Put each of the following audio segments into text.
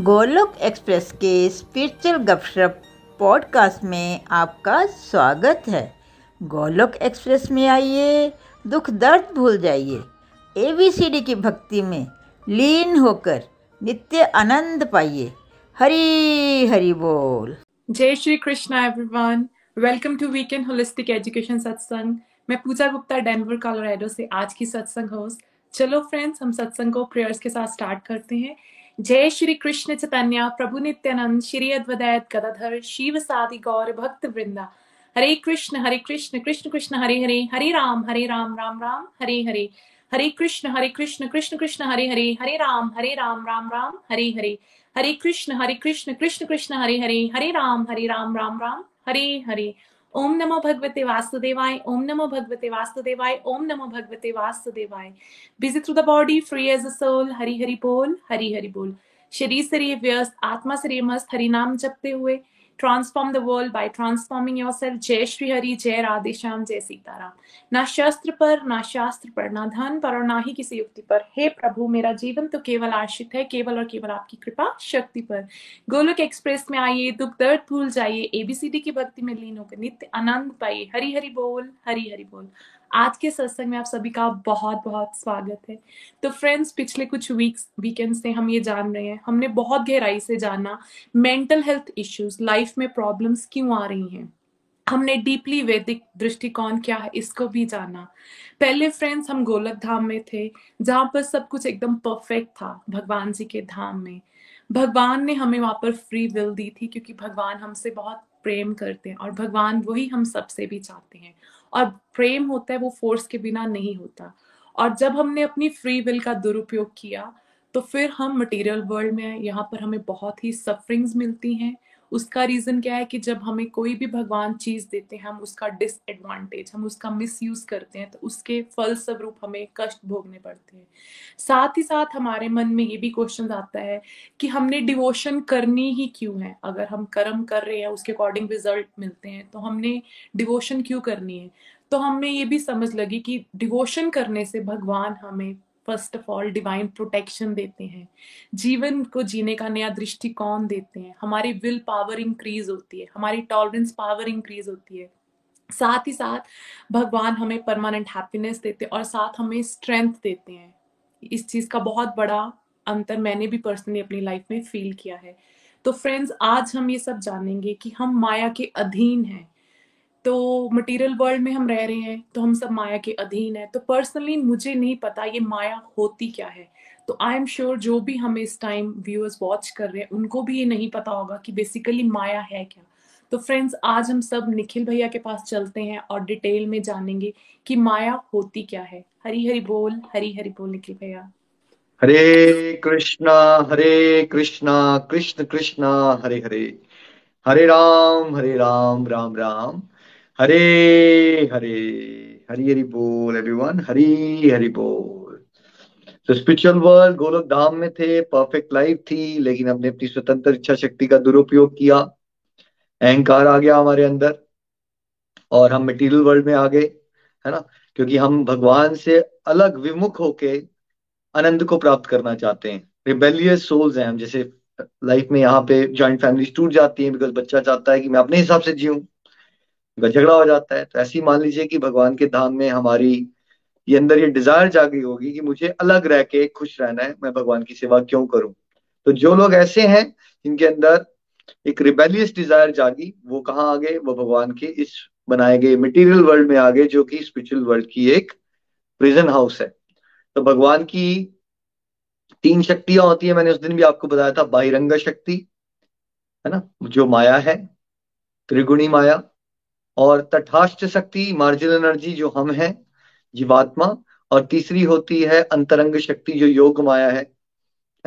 Golok express के spiritual गपशप podcast में आपका स्वागत है। गोलोक एक्सप्रेस में आइए, दुख दर्द भूल जाइए। एबीसीडी की भक्ति में लीन होकर नित्य आनंद पाइए। हरी हरी बोल। जय Shri Krishna everyone welcome to weekend holistic education सत्संग मैं पूजा गुप्ता डेनवर कोलोराडो से आज की सत्संग होस्ट चलो फ्रेंड्स हम सत्संग को प्रेयर्स के साथ स्टार्ट करते हैं। जय श्री कृष्ण चैतन्य, प्रभु नित्यानंद, श्री अद्वैत गदाधर, शिव सादि गौर, भक्त वृंदा। हरे कृष्ण हरे कृष्ण कृष्ण कृष्ण, हरे हरे हरे राम हरे राम राम राम, हरे हरे। हरे कृष्ण हरे कृष्ण कृष्ण कृष्ण, हरे हरे हरे राम हरे राम राम राम, हरे हरे। हरे कृष्ण हरे कृष्ण कृष्ण कृष्ण, हरे हरे हरे राम हरे राम राम राम, हरे हरे। ओम नमो भगवते वासुदेवाय, ओम नमो भगवते वासुदेवाय, ओम नमो भगवते वासुदेवाय। Busy through the body free age a soul Hari Hari बोल, हरि हरि बोल। शरीर ये व्यस्त, आत्मा ये मस्त, हरि नाम जपते हुए। Transform world by transforming yourself जय श्री हरि जय राधे श्याम जय सीताराम ना शस्त्र पर ना शास्त्र पर ना धन पर और ना ही किसी युक्ति पर हे प्रभु मेरा जीवन तो केवल आश्रित है केवल और केवल आपकी कृपा शक्ति पर गोलोक एक्सप्रेस में आइए दुख दर्द भूल जाइए एबीसीडी की भक्ति में लीन होकर नित्य आनंद पाइए हरि हरि बोल हरि हरि बोल आज के सत्संग में आप सभी का बहुत बहुत स्वागत है। तो फ्रेंड्स पिछले कुछ वीक्स वीकेंड से हम ये जान रहे हैं, हमने बहुत गहराई से जाना मेंटल हेल्थ इश्यूज़ लाइफ में प्रॉब्लम्स क्यों आ रही हैं? हमने डीपली वैदिक दृष्टिकोण क्या है, इसको भी जाना। पहले फ्रेंड्स हम गोलक धाम में थे, जहाँ पर सब कुछ एकदम परफेक्ट था, भगवान जी के धाम में। भगवान ने हमें वहाँ पर फ्री विल दी थी, क्योंकि भगवान हमसे बहुत प्रेम करते हैं और भगवान वही हम सबसे भी चाहते हैं। और प्रेम होता है वो फोर्स के बिना नहीं होता। और जब हमने अपनी फ्री विल का दुरुपयोग किया तो फिर हम मटेरियल वर्ल्ड में यहाँ पर हमें बहुत ही सफरिंग्स मिलती हैं। उसका रीजन क्या है कि जब हमें कोई भी भगवान चीज़ देते हैं, हम उसका डिसएडवांटेज हम उसका मिस यूज़ करते हैं तो उसके फल स्वरूप हमें कष्ट भोगने पड़ते हैं। साथ ही साथ हमारे मन में ये भी क्वेश्चन आता है कि हमने डिवोशन करनी ही क्यों है? अगर हम कर्म कर रहे हैं उसके अकॉर्डिंग रिज़ल्ट मिलते हैं तो हमने डिवोशन क्यों करनी है? तो हमें ये भी समझ लगी कि डिवोशन करने से भगवान हमें first of all divine protection देते हैं। जीवन को जीने का नया दृष्टिकोण देते हैं। हमारी विल पावर इंक्रीज होती है। हमारी टॉलरेंस पावर इंक्रीज होती है। साथ ही साथ भगवान हमें परमानेंट हैप्पीनेस देते हैं और साथ हमें स्ट्रेंथ देते हैं। इस चीज़ का बहुत बड़ा अंतर मैंने भी पर्सनली अपनी लाइफ में फील किया है। तो फ्रेंड्स, आज हम ये सब जानेंगे कि हम माया के अधीन हैं। तो मटेरियल वर्ल्ड में हम रह रहे हैं तो हम सब माया के अधीन है। तो पर्सनली मुझे नहीं पता ये माया होती क्या है। तो आई एम श्योर जो भी हमें इस टाइम व्यूअर्स वॉच कर रहे हैं, उनको भी ये नहीं पता होगा कि बेसिकली माया है क्या। तो फ्रेंड्स आज हम सब निखिल भैया के पास चलते हैं और डिटेल में जानेंगे कि माया होती क्या है। हरी हरी बोल, हरी हरी बोल निखिल भैया। हरे कृष्णा हरे कृष्णा, कृष्ण कृष्णा, हरे हरे। हरे राम हरे राम राम राम। हरे हरे, हरी, हरि बोल एवरीवन हरी, हरि बोल। तो स्पिरिचुअल वर्ल्ड गोलक धाम में थे परफेक्ट लाइफ थी, लेकिन हमने अपनी स्वतंत्र इच्छा शक्ति का दुरुपयोग किया। अहंकार आ गया हमारे अंदर, और हम मटेरियल वर्ल्ड में आ गए, है ना? क्योंकि हम भगवान से अलग विमुख होके आनंद को प्राप्त करना चाहते हैं। रिबेलियस सोल्स हैं हम, जैसे लाइफ में यहाँ पे जॉइंट फैमिली टूट जाती है बिकॉज़ बच्चा चाहता है कि मैं अपने हिसाब से जीऊं। झगड़ा हो जाता है तो ऐसे ही मान लीजिए कि भगवान के धाम में हमारी ये अंदर ये डिज़ायर जागी होगी कि मुझे अलग रह के खुश रहना है, मैं भगवान की सेवा क्यों करूँ? तो जो लोग ऐसे हैं, जिनके अंदर एक रिबेलियस डिज़ायर जागी, वो कहाँ आ गए? वो भगवान के इस बनाए गए मटेरियल वर्ल्ड में आ गए, जो कि स्पिरिचुअल वर्ल्ड की एक प्रिजन हाउस है। तो भगवान की तीन शक्तियाँ होती है, मैंने उस दिन भी आपको बताया था, बाहिरंग शक्ति, है ना? जो माया है, त्रिगुणी माया और तटस्थ शक्ति मार्जिनल एनर्जी जो हम हैं, जीवात्मा, और तीसरी होती है अंतरंग शक्ति जो योग माया है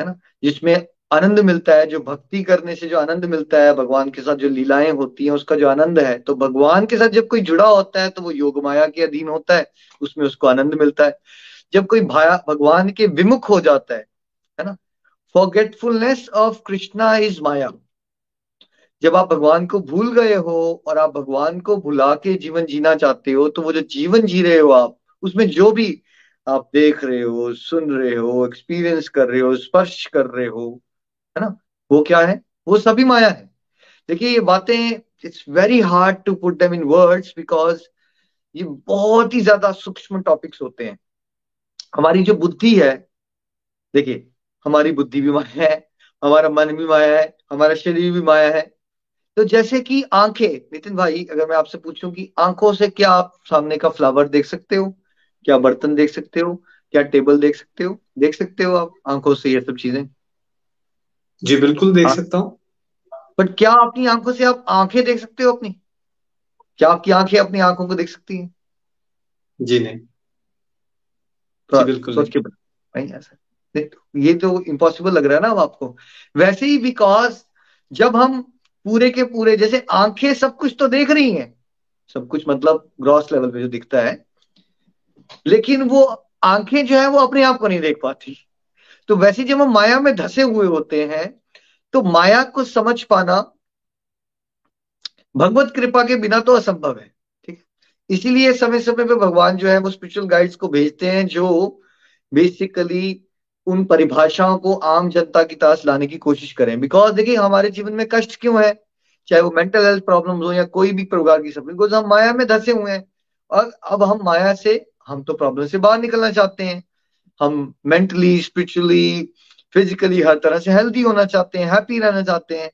है ना? जिसमें आनंद मिलता है, जो भक्ति करने से जो आनंद मिलता है, भगवान के साथ जो लीलाएँ होती हैं, उसका जो आनंद है तो भगवान के साथ जब कोई जुड़ा होता है तो वो योग माया के अधीन होता है, उसमें उसको आनंद मिलता है। जब कोई भाया, भगवान के विमुख हो जाता है है ना? Forgetfulness of Krishna is maya. जब आप भगवान को भूल गए हो और आप भगवान को भुला के जीवन जीना चाहते हो तो वो जो जीवन जी रहे हो आप, उसमें जो भी आप देख रहे हो, सुन रहे हो एक्सपीरियंस कर रहे हो, स्पर्श कर रहे हो, है ना? वो क्या है? वो सभी माया है। देखिए, ये बातें it's very hard to put them in words because ये बहुत ही ज़्यादा सूक्ष्म टॉपिक्स होते हैं। हमारी जो बुद्धि है, देखिए, हमारी बुद्धि भी माया है, हमारा मन भी माया है, हमारा शरीर भी माया है तो जैसे कि आँखें नितिन भाई अगर मैं आपसे पूछूँ कि आँखों से क्या आप सामने का फ्लावर देख सकते हो? क्या बर्तन देख सकते हो? क्या टेबल देख सकते हो? देख सकते हो आप आँखों से ये सब चीज़ें? जी बिल्कुल देख हाँ। सकता हूँ। बट क्या अपनी आँखों से आप आँखें देख सकते हो अपनी? क्या आपकी आँखें अपनी आँखों को देख सकती हैं? जी नहीं। तो जी बिल्कुल सोच के नहीं ऐसा। ये तो इम्पॉसिबल लग रहा है ना अब आपको। वैसे ही बिकॉज़ जब हम पूरे के पूरे, जैसे आँखें सब कुछ तो देख रही हैं। सब कुछ मतलब ग्रॉस लेवल पे जो दिखता है। लेकिन वो आँखें जो है वो अपने आप को नहीं देख पाती। तो वैसे जब हम माया में धसे हुए होते हैं तो माया को समझ पाना भगवत कृपा के बिना तो असंभव है, ठीक इसीलिए समय समय पे भगवान जो है वो स्पिरिचुअल गाइड्स को भेजते हैं, जो बेसिकली उन परिभाषाओं को आम जनता की ताश लाने की कोशिश करें। बिकॉज़ देखिए, हमारे जीवन में कष्ट क्यों है? चाहे वो मेंटल हेल्थ प्रॉब्लम हो या कोई भी प्रकार की सब बिकॉज़ हम माया में धसे हुए हैं। और अब हम माया से, हम तो प्रॉब्लम से बाहर निकलना चाहते हैं। हम मेंटली स्पिरिचुअली फिजिकली हर तरह से हेल्थी होना चाहते हैं हैप्पी रहना चाहते हैं।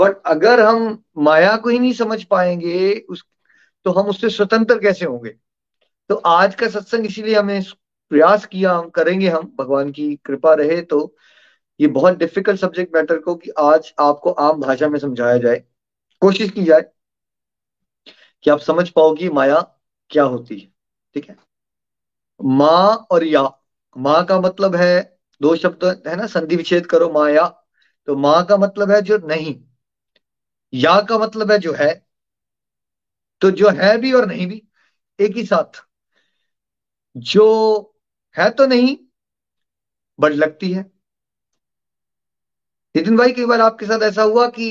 बट अगर हम माया को ही नहीं समझ पाएँगे, उस तो हम उससे स्वतंत्र कैसे होंगे? तो आज का सत्संग इसीलिए हमें प्रयास किया हम, करेंगे हम, भगवान की कृपा रहे तो ये बहुत डिफ़िकल्ट सब्जेक्ट मैटर को कि आज आपको आम भाषा में समझाया जाए, कोशिश की जाए कि आप समझ पाओगी माया क्या होती है, ठीक है? माँ और या, माँ का मतलब है, दो शब्द है ना, संधि विच्छेद करो माया तो माँ का मतलब है जो नहीं, या का मतलब है जो है तो जो है भी और नहीं भी, एक ही साथ, जो है तो नहीं बट लगती है। नितिन भाई कई बार आपके साथ ऐसा हुआ कि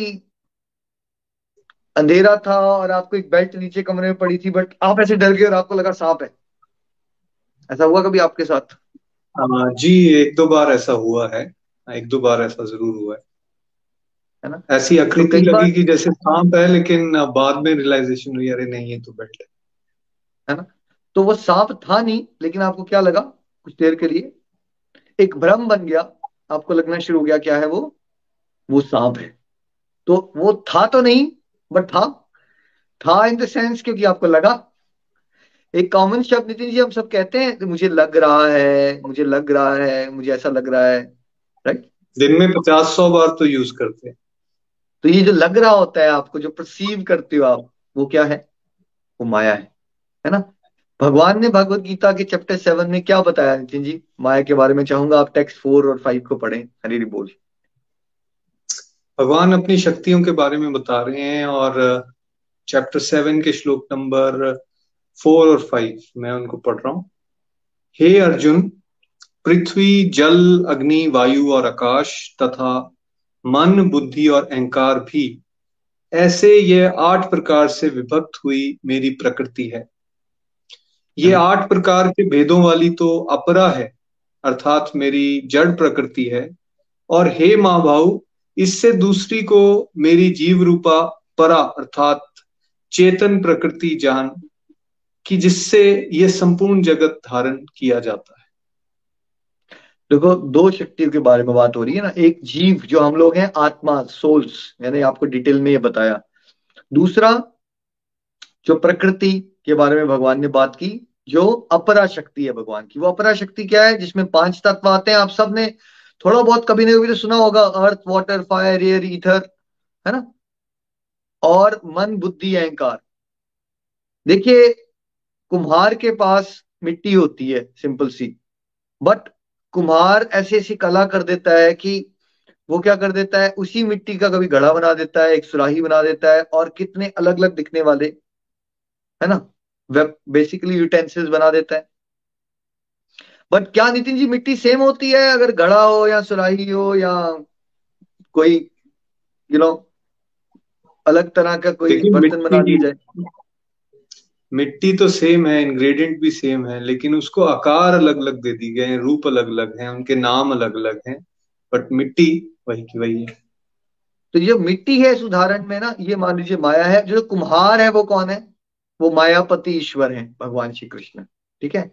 अंधेरा था और आपको एक बेल्ट नीचे कमरे में पड़ी थी बट आप ऐसे डर गए और आपको लगा सांप है? ऐसा हुआ कभी आपके साथ? आ, जी एक दो बार ऐसा हुआ है। एक दो बार ऐसा ज़रूर हुआ है। है ना? ऐसी आकृति तो लगी कि जैसे सांप है लेकिन बाद में रियलाइजेशन हुई अरे नहीं ये तो बेल्ट है। है ना? तो वो सांप था नहीं लेकिन आपको क्या लगा? कुछ देर के लिए एक भ्रम बन गया। आपको लगना शुरू हो गया क्या है वो? वो सांप है। तो वो था तो नहीं बट था। था इन द सेंस क्योंकि आपको लगा। एक कॉमन शब्द नितिन जी हम सब कहते हैं मुझे लग रहा है मुझे लग रहा है मुझे ऐसा लग रहा है। राइट दिन में पचास सौ बार तो यूज़ करते हैं। तो ये जो लग रहा होता है आपको जो परसीव करते हो आप वो क्या है? वो माया है। है ना? भगवान ने भगवत गीता के चैप्टर सेवन में क्या बताया, नितिन जी? माया के बारे में चाहूँगा आप टेक्स्ट फोर और फाइव को पढ़ें। हरी बोल। भगवान अपनी शक्तियों के बारे में बता रहे हैं और चैप्टर सेवन के श्लोक नंबर फोर और फाइव मैं उनको पढ़ रहा हूँ। हे अर्जुन, पृथ्वी, जल, अग्नि, वायु और आकाश तथा मन, बुद्धि और अहंकार भी, ऐसे ये आठ प्रकार से विभक्त हुई मेरी प्रकृति है। ये। आठ प्रकार के भेदों वाली तो अपरा है, अर्थात मेरी जड़ प्रकृति है। और हे माँ भाऊ इससे दूसरी को मेरी जीव रूपा परा, अर्थात चेतन प्रकृति जान, कि जिससे ये संपूर्ण जगत धारण किया जाता है। देखो, दो शक्तियों के बारे में बात हो रही है ना। एक जीव, जो हम लोग हैं, आत्मा सोल्स मैंने आपको डिटेल में ये बताया। दूसरा, जो प्रकृति के बारे में भगवान ने बात की, जो अपरा शक्ति है भगवान की। वो अपरा शक्ति क्या है? जिसमें पाँच तत्व आते हैं। आप सबने थोड़ा बहुत कभी ना कभी तो सुना होगा earth water fire air ether है ना? और मन, बुद्धि, अहंकार। देखिए, कुम्हार के पास मिट्टी होती है सिंपल सी। बट कुम्हार ऐसी ऐसी कला कर देता है कि वो क्या कर देता है? उसी मिट्टी का कभी घड़ा बना देता है, एक सुराही बना देता है और कितने अलग अलग दिखने वाले, है ना? बेसिकली यूटेंसिल्स बना देता है। बट क्या नितिन जी मिट्टी सेम होती है अगर घड़ा हो या सुराही हो या कोई यू you नो know, अलग तरह का कोई बर्तन बना दिया जाए? मिट्टी तो सेम है इंग्रेडिएंट भी सेम है लेकिन उसको आकार अलग अलग दे दी गए हैं रूप अलग अलग हैं उनके नाम अलग अलग हैं बट मिट्टी वही की वही है। तो ये मिट्टी है इस उदाहरण में ना ये मान लीजिए माया है जो कुम्हार है वो कौन है? वो मायापति ईश्वर है, भगवान श्री कृष्ण। ठीक है?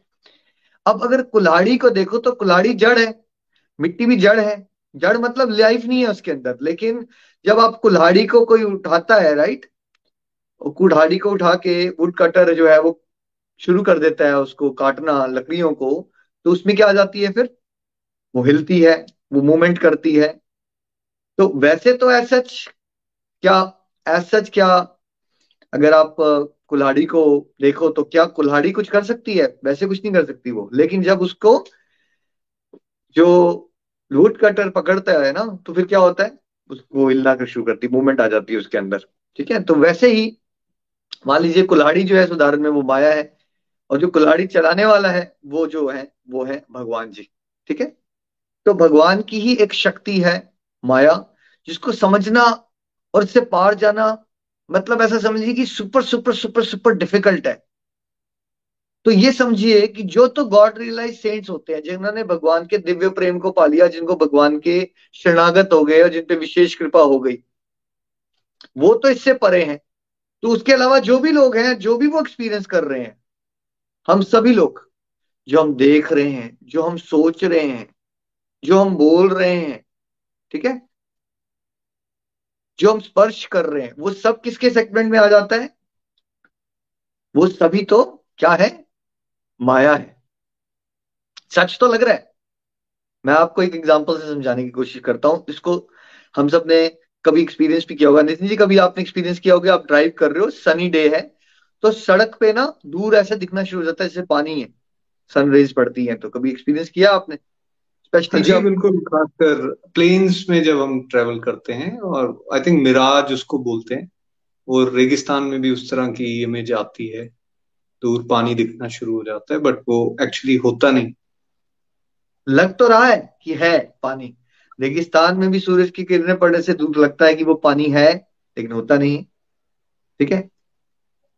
अब अगर कुल्हाड़ी को देखो तो कुल्हाड़ी जड़ है, मिट्टी भी जड़ है। जड़ मतलब लाइफ नहीं है उसके अंदर, लेकिन जब आप कुल्हाड़ी को कोई उठाता है राइट कुल्हाड़ी को उठा के वुड कटर जो है वो शुरू कर देता है उसको, काटना लकड़ियों को तो उसमें क्या आ जाती है फिर? वो हिलती है, वो मूवमेंट करती है। तो वैसे तो एज क्या एज क्या, अगर आप कुल्हाड़ी को देखो तो क्या कुल्हाड़ी कुछ कर सकती है? वैसे कुछ नहीं कर सकती वो। लेकिन जब उसको जो रूट कटर पकड़ता है ना तो फिर क्या होता है? उसको हिलना शुरू करती मूवमेंट आ जाती है उसके अंदर। ठीक है? तो वैसे ही मान लीजिए कुल्हाड़ी जो है उदाहरण में वो माया है, और जो कुल्हाड़ी चलाने वाला है, वो जो है, वो है भगवान जी। ठीक है? तो भगवान की ही एक शक्ति है माया, जिसको समझना और इससे पार जाना मतलब ऐसा समझिए कि super super super super difficult है। तो ये समझिए कि जो तो गॉड रियलाइज़ सेंट्स होते हैं, जिन्होंने भगवान के दिव्य प्रेम को पा लिया, जिनको भगवान के शरणागत हो गए और जिन पे विशेष कृपा हो गई, वो तो इससे परे हैं। तो उसके अलावा जो भी लोग हैं, जो भी वो एक्सपीरियंस कर रहे हैं, हम सभी लोग, जो हम देख रहे हैं, जो हम सोच रहे हैं, जो हम बोल रहे हैं, ठीक है? जो हम स्पर्श कर रहे हैं, वो सब किसके सेगमेंट में आ जाता है? वो सभी तो क्या है? माया है। सच तो लग रहा है। मैं आपको एक एग्जांपल से समझाने की कोशिश करता हूँ। इसको हम सबने कभी एक्सपीरियंस भी किया होगा। नितिन जी, कभी आपने एक्सपीरियंस किया होगा? आप ड्राइव कर रहे हो सनी डे है तो सड़क पे ना दूर ऐसे दिखना शुरू हो जाता है जैसे पानी है। सनरेज पड़ती है तो कभी एक्सपीरियंस किया आपने? स्पेशली जब बिल्कुल खासकर प्लेन्स में जब हम ट्रेवल करते हैं और आई थिंक मिराज उसको बोलते हैं। वो रेगिस्तान में भी उस तरह की इमेज आती है। दूर पानी दिखना शुरू हो जाता है बट वो एक्चुअली होता नहीं। लग तो रहा है कि है पानी। रेगिस्तान में भी सूरज की किरणें पड़ने से दूर लगता है कि वो पानी है लेकिन होता नहीं। ठीक है?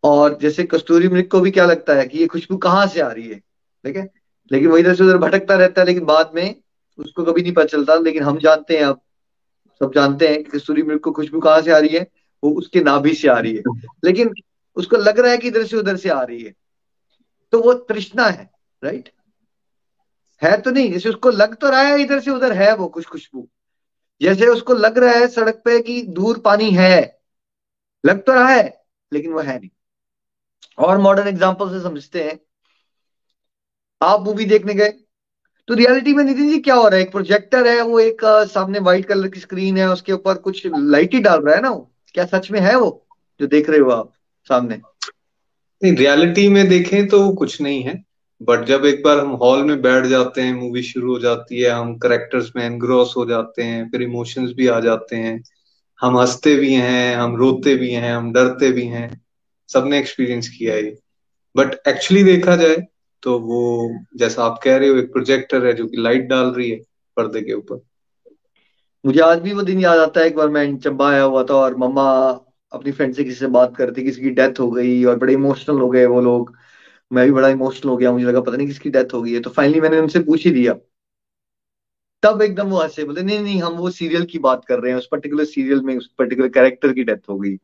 और जैसे कस्तूरी मृग को भी क्या लगता है कि ये खुशबू कहाँ से आ रही है? ठीक है? लेकिन वो इधर से उधर भटकता रहता है लेकिन बाद में उसको कभी नहीं पता चलता, लेकिन हम जानते हैं अब, सब जानते हैं कि कस्तूरी मृग को खुशबू कहाँ से आ रही है, वो उसके नाभि से आ रही है। लेकिन उसको लग रहा है कि इधर से उधर से आ रही है। तो वो तृष्णा है राइट है तो नहीं, जैसे उसको लग तो रहा है इधर से उधर है वो कुछ खुशबू। जैसे उसको लग रहा है सड़क पे कि दूर पानी है, लग तो रहा है, लेकिन वो है नहीं। और मॉडर्न एग्ज़ाम्पल से समझते हैं। आप मूवी देखने गए तो रियलिटी में नितिन जी क्या हो रहा है? एक प्रोजेक्टर है, वो एक सामने व्हाइट कलर की स्क्रीन है, उसके ऊपर कुछ लाइट ही डाल रहा है ना वो? क्या सच में है वो, जो देख रहे हो आप सामने? नहीं रियलिटी में देखें तो कुछ नहीं है बट जब एक बार हम हॉल में बैठ जाते हैं मूवी शुरू हो जाती है, हम करेक्टर्स में एनग्रोस हो जाते हैं, फिर इमोशंस भी आ जाते हैं, हम हँसते भी हैं, हम रोते भी हैं, हम डरते भी हैं, सबने एक्सपीरियंस किया है बट एक्चुअली देखा जाए तो वो, जैसा आप कह रहे हो, एक प्रोजेक्टर है जो कि लाइट डाल रही है पर्दे के ऊपर। मुझे आज भी वो दिन याद आता है, एक बार मैं चंबा आया हुआ था और मम्मा अपनी फ्रेंड से किसी से बात करती किसी की डेथ हो गई और बड़े इमोशनल हो गए वो लोग। मैं भी बड़ा इमोशनल हो गया, मुझे लगा पता नहीं किसकी डेथ हो गई है। तो फाइनली मैंने उनसे पूछ ही दिया तब एकदम वो हंसे, बोले, नहीं नहीं, हम वो सीरियल की बात कर रहे हैं, उस पर्टिकुलर सीरियल में उस पर्टिकुलर कैरेक्टर की डेथ हो गई।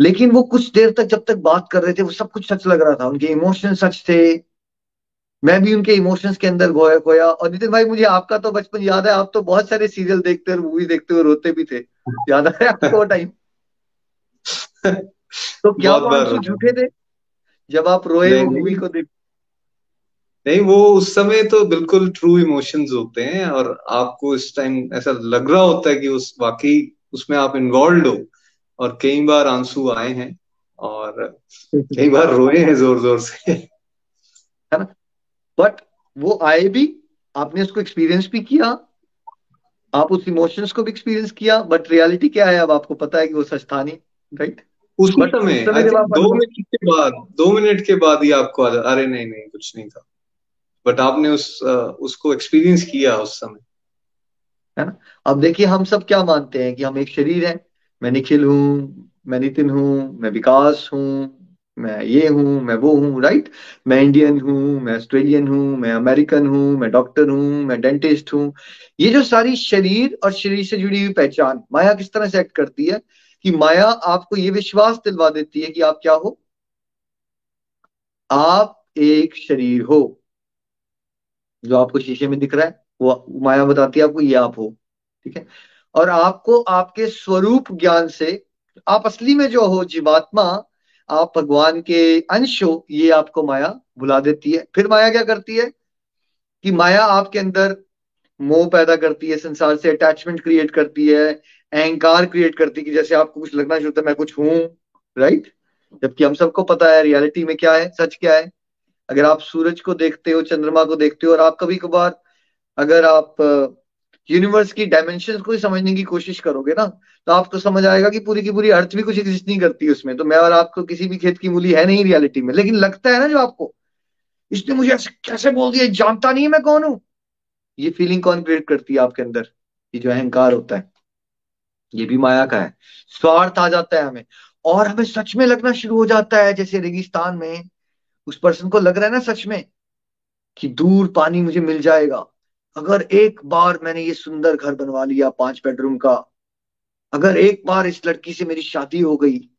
लेकिन वो कुछ देर तक जब तक बात कर रहे थे, वो सब कुछ सच लग रहा था। उनके इमोशन सच थे। मैं भी उनके इमोशंस के अंदर गोया खोया और नितिन भाई मुझे आपका तो बचपन याद है आप तो बहुत सारे सीरियल देखते और मूवी देखते हुए रोते भी थे। याद है आपको टाइम तो क्या झूठे थे? जब आप रोए मूवी को देख नहीं वो उस समय तो बिल्कुल ट्रू इमोशंस होते हैं और आपको इस टाइम ऐसा लग रहा होता है कि उस वाकई उसमें आप इन्वॉल्व हो और कई बार आँसू आए हैं और कई बार रोए हैं ज़ोर ज़ोर से। है ना? बट वो आए भी आपने उसको एक्सपीरियंस भी किया आप उस इमोशंस को भी एक्सपीरियंस किया बट रियलिटी क्या है अब आपको पता है कि वो सच था नहीं राइट उस समय दो मिनट के बाद दो मिनट के बाद ही आपको अरे नहीं नहीं कुछ नहीं था। बट आपने उस उसको एक्सपीरियंस किया उस समय। है ना? अब देखिए हम सब क्या मानते हैं कि हम एक शरीर है। मैं निखिल हूँ मैं नितिन हूँ मैं विकास हूँ मैं ये हूँ, मैं वो हूँ राइट मैं इंडियन हूँ, मैं ऑस्ट्रेलियन हूँ, मैं अमेरिकन हूँ, मैं डॉक्टर हूँ, मैं डेंटिस्ट हूँ। ये जो सारी शरीर और शरीर से जुड़ी हुई पहचान, माया किस तरह से एक्ट करती है कि माया आपको ये विश्वास दिलवा देती है कि आप क्या हो? आप एक शरीर हो। जो आपको शीशे में दिख रहा है, वो माया बताती है आपको ये आप हो, ठीक है? और आपको आपके स्वरूप ज्ञान से, आप असली में जो हो, जीवात्मा आप भगवान के अंश हो, ये आपको माया भुला देती है। फिर माया क्या करती है? कि माया आपके अंदर मोह पैदा करती है, संसार से अटैचमेंट क्रिएट करती है, अहंकार क्रिएट करती है कि जैसे आपको कुछ लगना शुरू है, मैं कुछ हूँ राइट जबकि हम सबको पता है रियलिटी में क्या है, सच क्या है। अगर आप सूरज को देखते हो, चंद्रमा को देखते हो और आप कभी कभार अगर आप यूनिवर्स की डायमेंशन को ही समझने की कोशिश करोगे ना तो आपको समझ आएगा कि पूरी की पूरी अर्थ भी कुछ एग्जिस्ट नहीं करती उसमें। तो मैं और आपको किसी भी खेत की मूली है नहीं रियलिटी में। लेकिन लगता है ना जो आपको, इसने मुझे कैसे बोल दिया, जानता नहीं है मैं कौन हूँ। ये फीलिंग कौन क्रिएट करती है आपके अंदर? ये जो अहंकार होता है, ये भी माया का है। स्वार्थ आ जाता है हमें। और हमें सच में लगना शुरू हो जाता है। जैसे रेगिस्तान में उस पर्सन को लग रहा है ना सच में, कि दूर पानी मुझे मिल जाएगा। अगर एक बार मैंने ये सुंदर घर बनवा लिया पाँच बेडरूम का, अगर एक बार इस लड़की से मेरी शादी हो गई,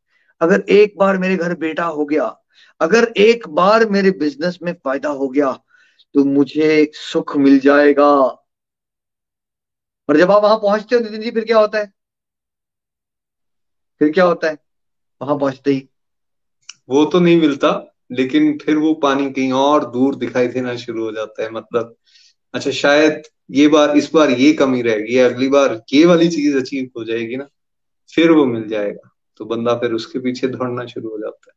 अगर एक बार मेरे घर बेटा हो गया, अगर एक बार मेरे बिज़नेस में फ़ायदा हो गया तो मुझे सुख मिल जाएगा। और जब आप वहाँ पहुँचते हो, नितिन जी, फिर क्या होता है? फिर क्या होता है? वहाँ पहुँचते ही। वो तो नहीं मिलता, लेकिन फिर वो पानी कहीं और दूर दिखाई देना शुरू हो जाता है मतलब अच्छा शायद ये बार, इस बार ये कमी रहेगी, अगली बार ये वाली चीज़ अचीव हो जाएगी ना, फिर वो मिल जाएगा। तो बंदा फिर उसके पीछे दौड़ना शुरू हो जाता है।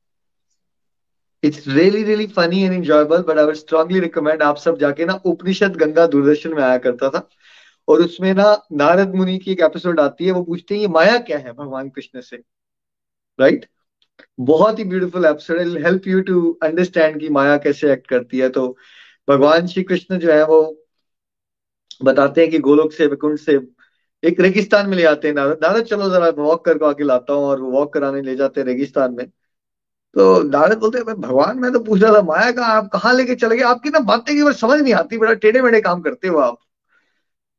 It's really really funny and enjoyable but I strongly recommend आप सब जाके ना उपनिषद गंगा दूरदर्शन में आया करता था, और उसमें ना नारद मुनि की एक एपिसोड आती है, वो पूछते हैं, ये माया क्या है भगवान कृष्ण से? Right right? बहुत ही beautiful episode help you to understand कि माया कैसे एक्ट करती है। तो भगवान श्री कृष्ण जो है, वो बताते हैं कि गोलोक से विकुंठ से एक रेगिस्तान में ले आते हैं। नारद नारद चलो जरा वॉक करके आके लाता हूँ और वॉक कराने ले जाते हैं रेगिस्तान में। तो नारद बोलते हैं भगवान, मैं तो पूछ रहा था, माया का आप कहाँ लेके चले गए? आपकी ना बातें की बार समझ नहीं आती, बड़ा टेढ़े मेढ़े काम करते हो आप।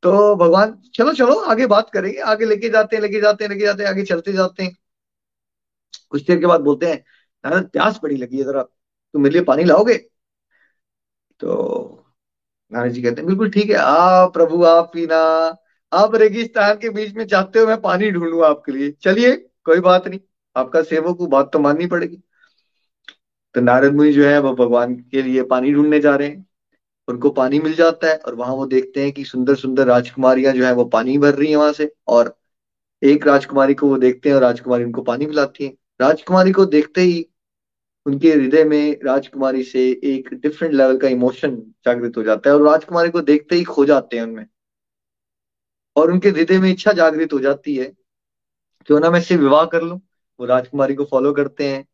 तो भगवान, चलो चलो, आगे बात करेंगे, आगे लेके जाते हैं, लेके जाते हैं, लेके जाते हैं, आगे चलते जाते हैं। कुछ देर के बाद बोलते हैं नारद प्यास बड़ी लगी है जरा, तुम मेरे लिए पानी लाओगे? तो नारद जी कहते हैं, बिल्कुल ठीक है। आ, प्रभु, आप पीना आप रेगिस्तान के बीच में चाहते हो, मैं पानी ढूंढूं आपके लिए। चलिए, कोई बात नहीं। आपका सेवक को बात तो माननी पड़ेगी। तो नारद मुनि जो है, वो भगवान के लिए पानी ढूँढने जा रहे हैं। उनको पानी मिल जाता है और वहाँ वो देखते हैं कि सुंदर सुंदर राजकुमारियाँ जो है, वो पानी भर रही है वहाँ से। और एक राजकुमारी को वो देखते हैं और राजकुमारी उनको पानी पिलाती है। राजकुमारी को देखते ही उनके हृदय में राजकुमारी से एक डिफरेंट लेवल का इमोशन जागृत हो जाता है और राजकुमारी को देखते ही खो जाते हैं उनमें। और उनके हृदय में इच्छा जागृत हो जाती है क्यों ना मैं इससे विवाह कर लूँ। वो राजकुमारी को फॉलो करते हैं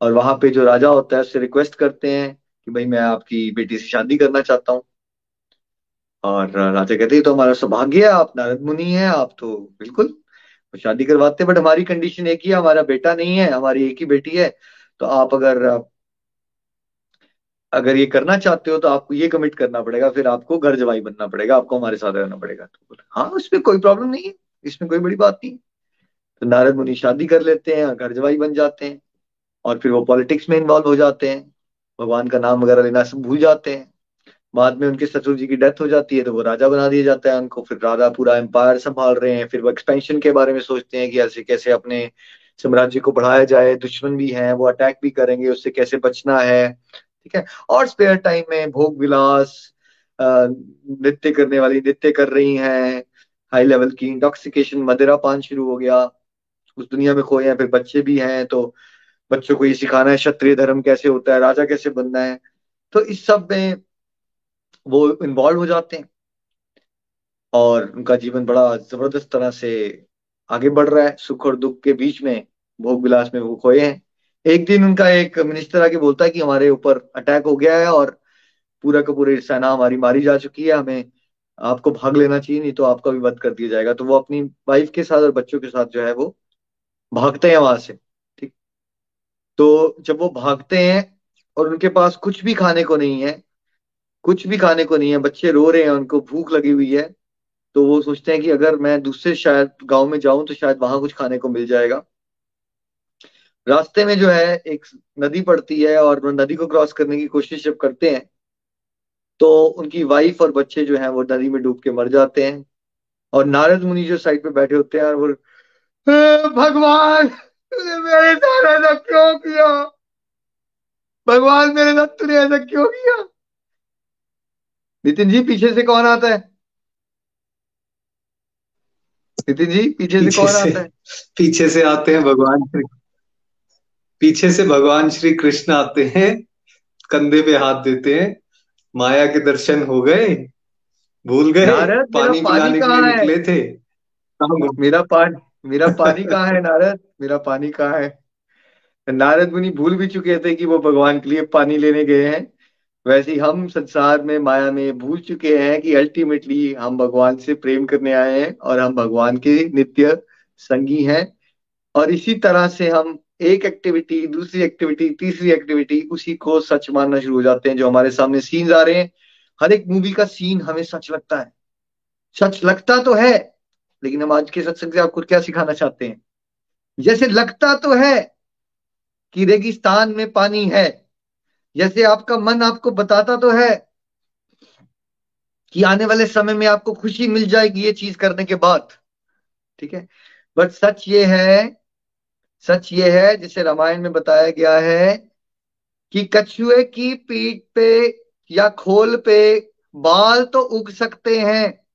और वहाँ पे जो राजा होता है, उससे रिक्वेस्ट करते हैं कि भाई मैं आपकी बेटी से शादी करना चाहता हूँ। और राजा कहते हैं तो हमारा सौभाग्य है, आप नारद मुनि है, आप तो बिल्कुल शादी करवाते हैं बट हमारी कंडीशन एक ही है, हमारा बेटा नहीं है, हमारी एक ही बेटी है। तो आप अगर अगर ये करना चाहते हो तो आपको ये कमिट करना पड़ेगा, फिर आपको घर जवाई बनना पड़ेगा, आपको हमारे साथ रहना पड़ेगा। तो हाँ इसमें कोई प्रॉब्लम नहीं है, इसमें कोई बड़ी बात नहीं। तो नारद मुनि शादी कर लेते हैं घर जवाई बन जाते हैं, और फिर वो पॉलिटिक्स में इन्वॉल्व हो जाते हैं। भगवान का नाम वगैरह लेना सब भूल जाते हैं। बाद में उनके ससुर जी की डेथ हो जाती है तो वो राजा बना दिया जाता है उनको। फिर राजा पूरा एम्पायर संभाल रहे हैं, फिर वो एक्सपेंशन के बारे में सोचते हैं कि ऐसे कैसे अपने साम्राज्य को बढ़ाया जाए, दुश्मन भी हैं, वो अटैक भी करेंगे, उससे कैसे बचना है? ठीक है? और स्पेयर टाइम में भोग विलास नृत्य करने वाली नृत्य कर रही हैं। हाई लेवल की इंटॉक्सिकेशन मदिरा पान शुरू हो गया। उस दुनिया में खोए हैं, फिर बच्चे भी हैं तो बच्चों को ये सिखाना है, क्षत्रिय धर्म कैसे होता है, राजा कैसे बनना है? तो इस सब में वो इन्वॉल्व हो जाते हैं। और उनका जीवन बड़ा ज़बरदस्त तरह से आगे बढ़ रहा है, सुख और दुख के बीच में। भोग विलास में वो खोए हैं। एक दिन उनका एक मिनिस्टर आके बोलता है कि हमारे ऊपर अटैक हो गया है और पूरा का पूरी सेना हमारी मारी जा चुकी है, हमें आपको भाग लेना चाहिए, नहीं तो आपका भी वध कर दिया जाएगा। तो वो अपनी वाइफ के साथ और बच्चों के साथ जो है वो भागते हैं वहाँ से, ठीक। तो जब वो भागते हैं और उनके पास कुछ भी खाने को नहीं है, कुछ भी खाने को नहीं है, बच्चे रो रहे हैं, उनको भूख लगी हुई है तो वो सोचते हैं कि अगर मैं दूसरे शायद गाँव में जाऊँ तो शायद वहाँ कुछ खाने को मिल जाएगा। रास्ते में जो है एक नदी पड़ती है और वो नदी को क्रॉस करने की कोशिश जब करते हैं तो उनकी वाइफ और बच्चे जो हैं वो नदी में डूब के मर जाते हैं। और नारद मुनि जो साइड पे बैठे होते हैं और वो भगवान तूने मेरे साथ ऐसा क्यों किया? भगवान मेरे साथ तूने ऐसा क्यों किया? नितिन जी पीछे से कौन आता है? नितिन जी पीछे से कौन आता है? पीछे से आते हैं भगवान। पीछे से भगवान श्री कृष्ण आते हैं कंधे पे हाथ देते हैं माया के दर्शन हो गए भूल गए पानी पिलाने के लिए है? निकले थे। मेरा पानी मेरा पानी कहाँ है नारद? मेरा पानी कहाँ है? नारद मुनि भूल भी चुके थे कि वो भगवान के लिए पानी लेने गए हैं। वैसे हम संसार में माया में भूल चुके हैं कि अल्टीमेटली हम भगवान से प्रेम करने आए हैं और हम भगवान के नित्य संगी हैं। और इसी तरह से हम एक एक्टिविटी दूसरी एक्टिविटी तीसरी एक्टिविटी उसी को सच मानना शुरू हो जाते हैं जो हमारे सामने सीन आ रहे हैं। हर एक मूवी का सीन हमें सच लगता है। सच लगता तो है, लेकिन हम आज के सत्संग से आपको क्या सिखाना चाहते हैं? जैसे लगता तो है कि रेगिस्तान में पानी है, जैसे आपका मन आपको बताता तो है कि आने वाले समय में आपको खुशी मिल जाएगी ये चीज़ करने के बाद। ठीक है? बट सच ये है सच ये है, जिसे रामायण में बताया गया है, कि कछुए की पीठ पे या खोल पे बाल तो उग सकते हैं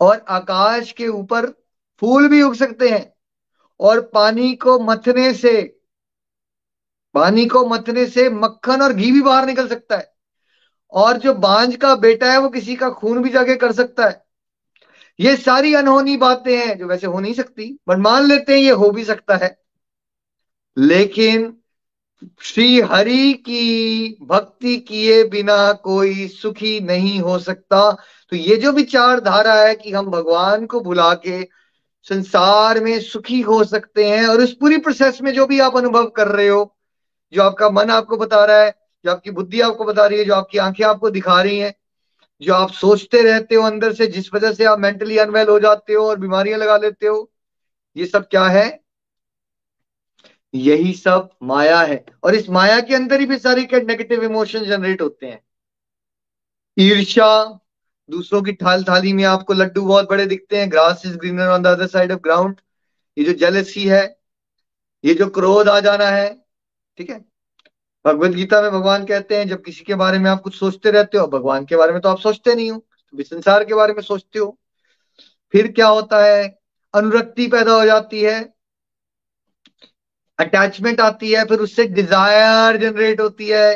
और आकाश के ऊपर फूल भी उग सकते हैं। और पानी को मथने से, पानी को मथने से मक्खन और घी भी बाहर निकल सकता है। और जो बांझ का बेटा है, वो किसी का खून भी जाके कर सकता है। ये सारी अनहोनी बातें हैं जो वैसे हो नहीं सकती, बट मान लेते हैं ये हो भी सकता है। लेकिन श्री हरि की भक्ति किए बिना कोई सुखी नहीं हो सकता। तो ये जो विचारधारा है कि हम भगवान को भुला के संसार में सुखी हो सकते हैं और उस पूरी प्रोसेस में जो भी आप अनुभव कर रहे हो, जो आपका मन आपको बता रहा है, जो आपकी बुद्धि आपको बता रही है, जो आपकी आँखें आपको दिखा रही हैं जो आप सोचते रहते हो अंदर से, जिस वजह से आप मेंटली अनवेल हो जाते हो और बीमारियाँ लगा लेते हो, ये सब क्या है? यही सब माया है। और इस माया के अंदर ही भी सारे नेगेटिव इमोशन जनरेट होते हैं। ईर्ष्या, दूसरों की थाल थाली में आपको लड्डू बहुत बड़े दिखते हैं grass is greener on the other side of ground ये जो जेलसी है, ये जो क्रोध आ जाना है, ठीक है? भगवत गीता में भगवान कहते हैं, जब किसी के बारे में आप कुछ सोचते रहते हो भगवान के बारे में तो आप सोचते नहीं हो तो संसार के बारे में सोचते हो। फिर क्या होता है? अनुरक्ति पैदा हो जाती है अटैचमेंट आती है, फिर उससे डिज़ायर जनरेट होती है।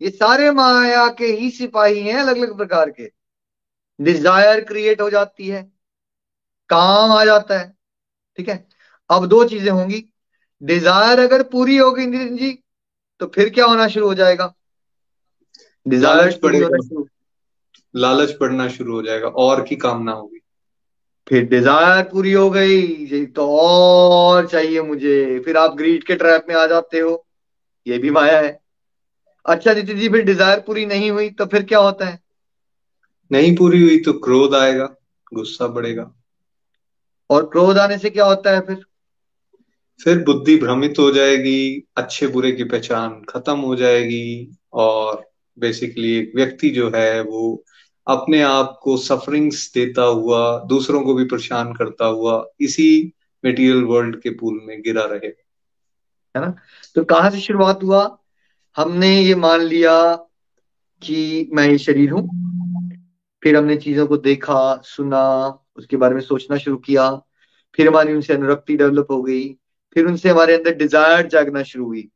ये सारे माया के ही सिपाही हैं अलग अलग प्रकार के। डिज़ायर क्रिएट हो जाती है, काम आ जाता है, ठीक है? अब दो चीज़ें होंगी। डिज़ायर अगर पूरी होगी नितिन जी तो फिर क्या होना शुरू हो जाएगा? डिज़ायर लालच शुरू। लालच बढ़ना शुरू हो जाएगा और की कामना होगी। फिर डिज़ायर पूरी हो गई तो और चाहिए मुझे। फिर आप ग्रीड के ट्रैप में आ जाते हो ये भी माया है। अच्छा नितिन जी फिर डिज़ायर पूरी नहीं हुई तो फिर क्या होता है? नहीं पूरी हुई तो क्रोध आएगा गुस्सा बढ़ेगा। और क्रोध आने से क्या होता है फिर? फिर बुद्धि भ्रमित हो जाएगी, अच्छे बुरे की पहचान खत्म हो जाएगी और बेसिकली एक व्यक्ति जो है वो अपने आप को सफरिंग्स देता हुआ, दूसरों को भी परेशान करता हुआ इसी मेटीरियल वर्ल्ड के पूल में गिरा रहे। है ना? तो कहाँ से शुरुआत हुआ? हमने ये मान लिया कि मैं ये शरीर हूँ। फिर हमने चीज़ों को देखा, सुना, उसके बारे में सोचना शुरू किया। फिर हमारी उनसे अनुरक्ति डेवलप हो गई। फिर उनसे हमारे अंदर डिज़ायर जागना शुरू हुई,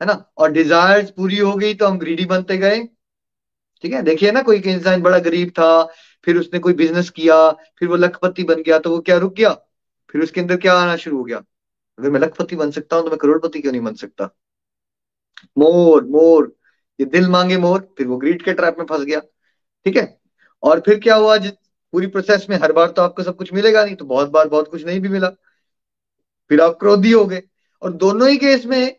है ना? और डिजायर्स पूरी हो गई तो हम ग्रीडी बनते गए। ठीक है? देखिए ना, कोई इंसान बड़ा गरीब था, फिर उसने कोई बिज़नेस किया, फिर वो लखपति बन गया तो वो क्या रुक गया? फिर उसके अंदर क्या आना शुरू हो गया? अगर मैं लखपति बन सकता हूँ तो मैं करोड़पति क्यों नहीं बन सकता? मोर मोर, ये दिल मांगे मोर, फिर वो ग्रीड के ट्रैप में फंस गया। ठीक है? और फिर क्या हुआ? पूरी प्रोसेस में हर बार तो आपको सब कुछ मिलेगा नहीं तो बहुत बार बहुत कुछ नहीं भी मिला। फिर आप क्रोधी हो गए। और दोनों ही केस में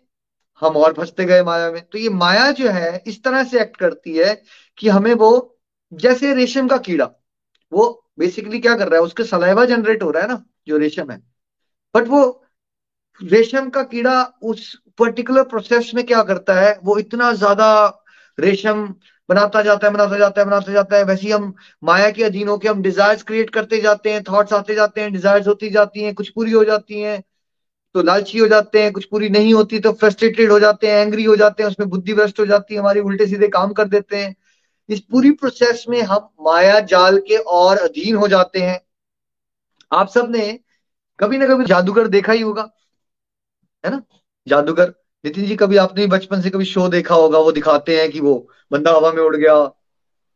हम और फंसते गए माया में। तो ये माया जो है, इस तरह से एक्ट करती है कि हमें वो, जैसे रेशम का कीड़ा, वो बेसिकली क्या कर रहा है, उसके सलाइवा जनरेट हो रहा है ना, जो रेशम है। बट वो रेशम का कीड़ा उस पर्टिकुलर प्रोसेस में क्या करता है, वो इतना ज़्यादा रेशम बनाता जाता है, बनाता जाता है, बनाता जाता है। वैसे ही हम माया के अधीन होकर हम डिजायर्स क्रिएट करते जाते हैं थॉट्स आते जाते हैं डिजायर्स होती जाती हैं, कुछ पूरी हो जाती हैं। तो लालची हो जाते हैं, कुछ पूरी नहीं होती तो फ्रस्ट्रेटेड हो जाते हैं एंग्री हो जाते हैं, उसमें बुद्धि भ्रष्ट हो जाती है, हमारी उल्टे सीधे काम कर देते हैं। इस पूरी प्रोसेस में हम माया जाल के और अधीन हो जाते हैं। आप सबने कभी ना कभी जादूगर देखा ही होगा, है ना? जादूगर, नितिन जी, कभी आपने बचपन से कभी शो देखा होगा, वो दिखाते हैं कि वो बंदा हवा में उड़ गया,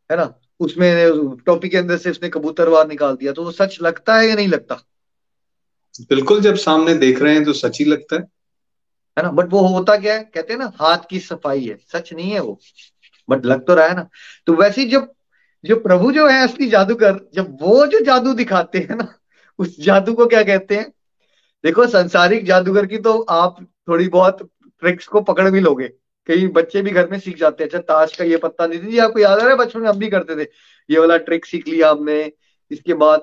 है ना? उसमें टॉपिक के अंदर से उसने कबूतर बार निकाल दिया तो वो सच लगता है या नहीं लगता? बिल्कुल जब सामने देख रहे हैं तो सच ही लगता है। है ना? बट वो होता क्या है? कहते हैं ना, हाथ की सफ़ाई है। सच नहीं है वो। बट लग तो रहा है ना। तो वैसे जब जो प्रभु जो है असली जादूगर, जब वो जो जादू दिखाते हैं ना, उस जादू को क्या कहते हैं? देखो, संसारिक जादूगर की तो आप थोड़ी बहुत ट्रिक्स को पकड़ भी लोगे। कई बच्चे भी घर में सीख जाते हैं। अच्छा ताश का ये पत्ता नहीं जी आपको याद आ रहा है? बचपन में हम भी करते थे। ये वाला ट्रिक सीख लिया हमने। इसके बाद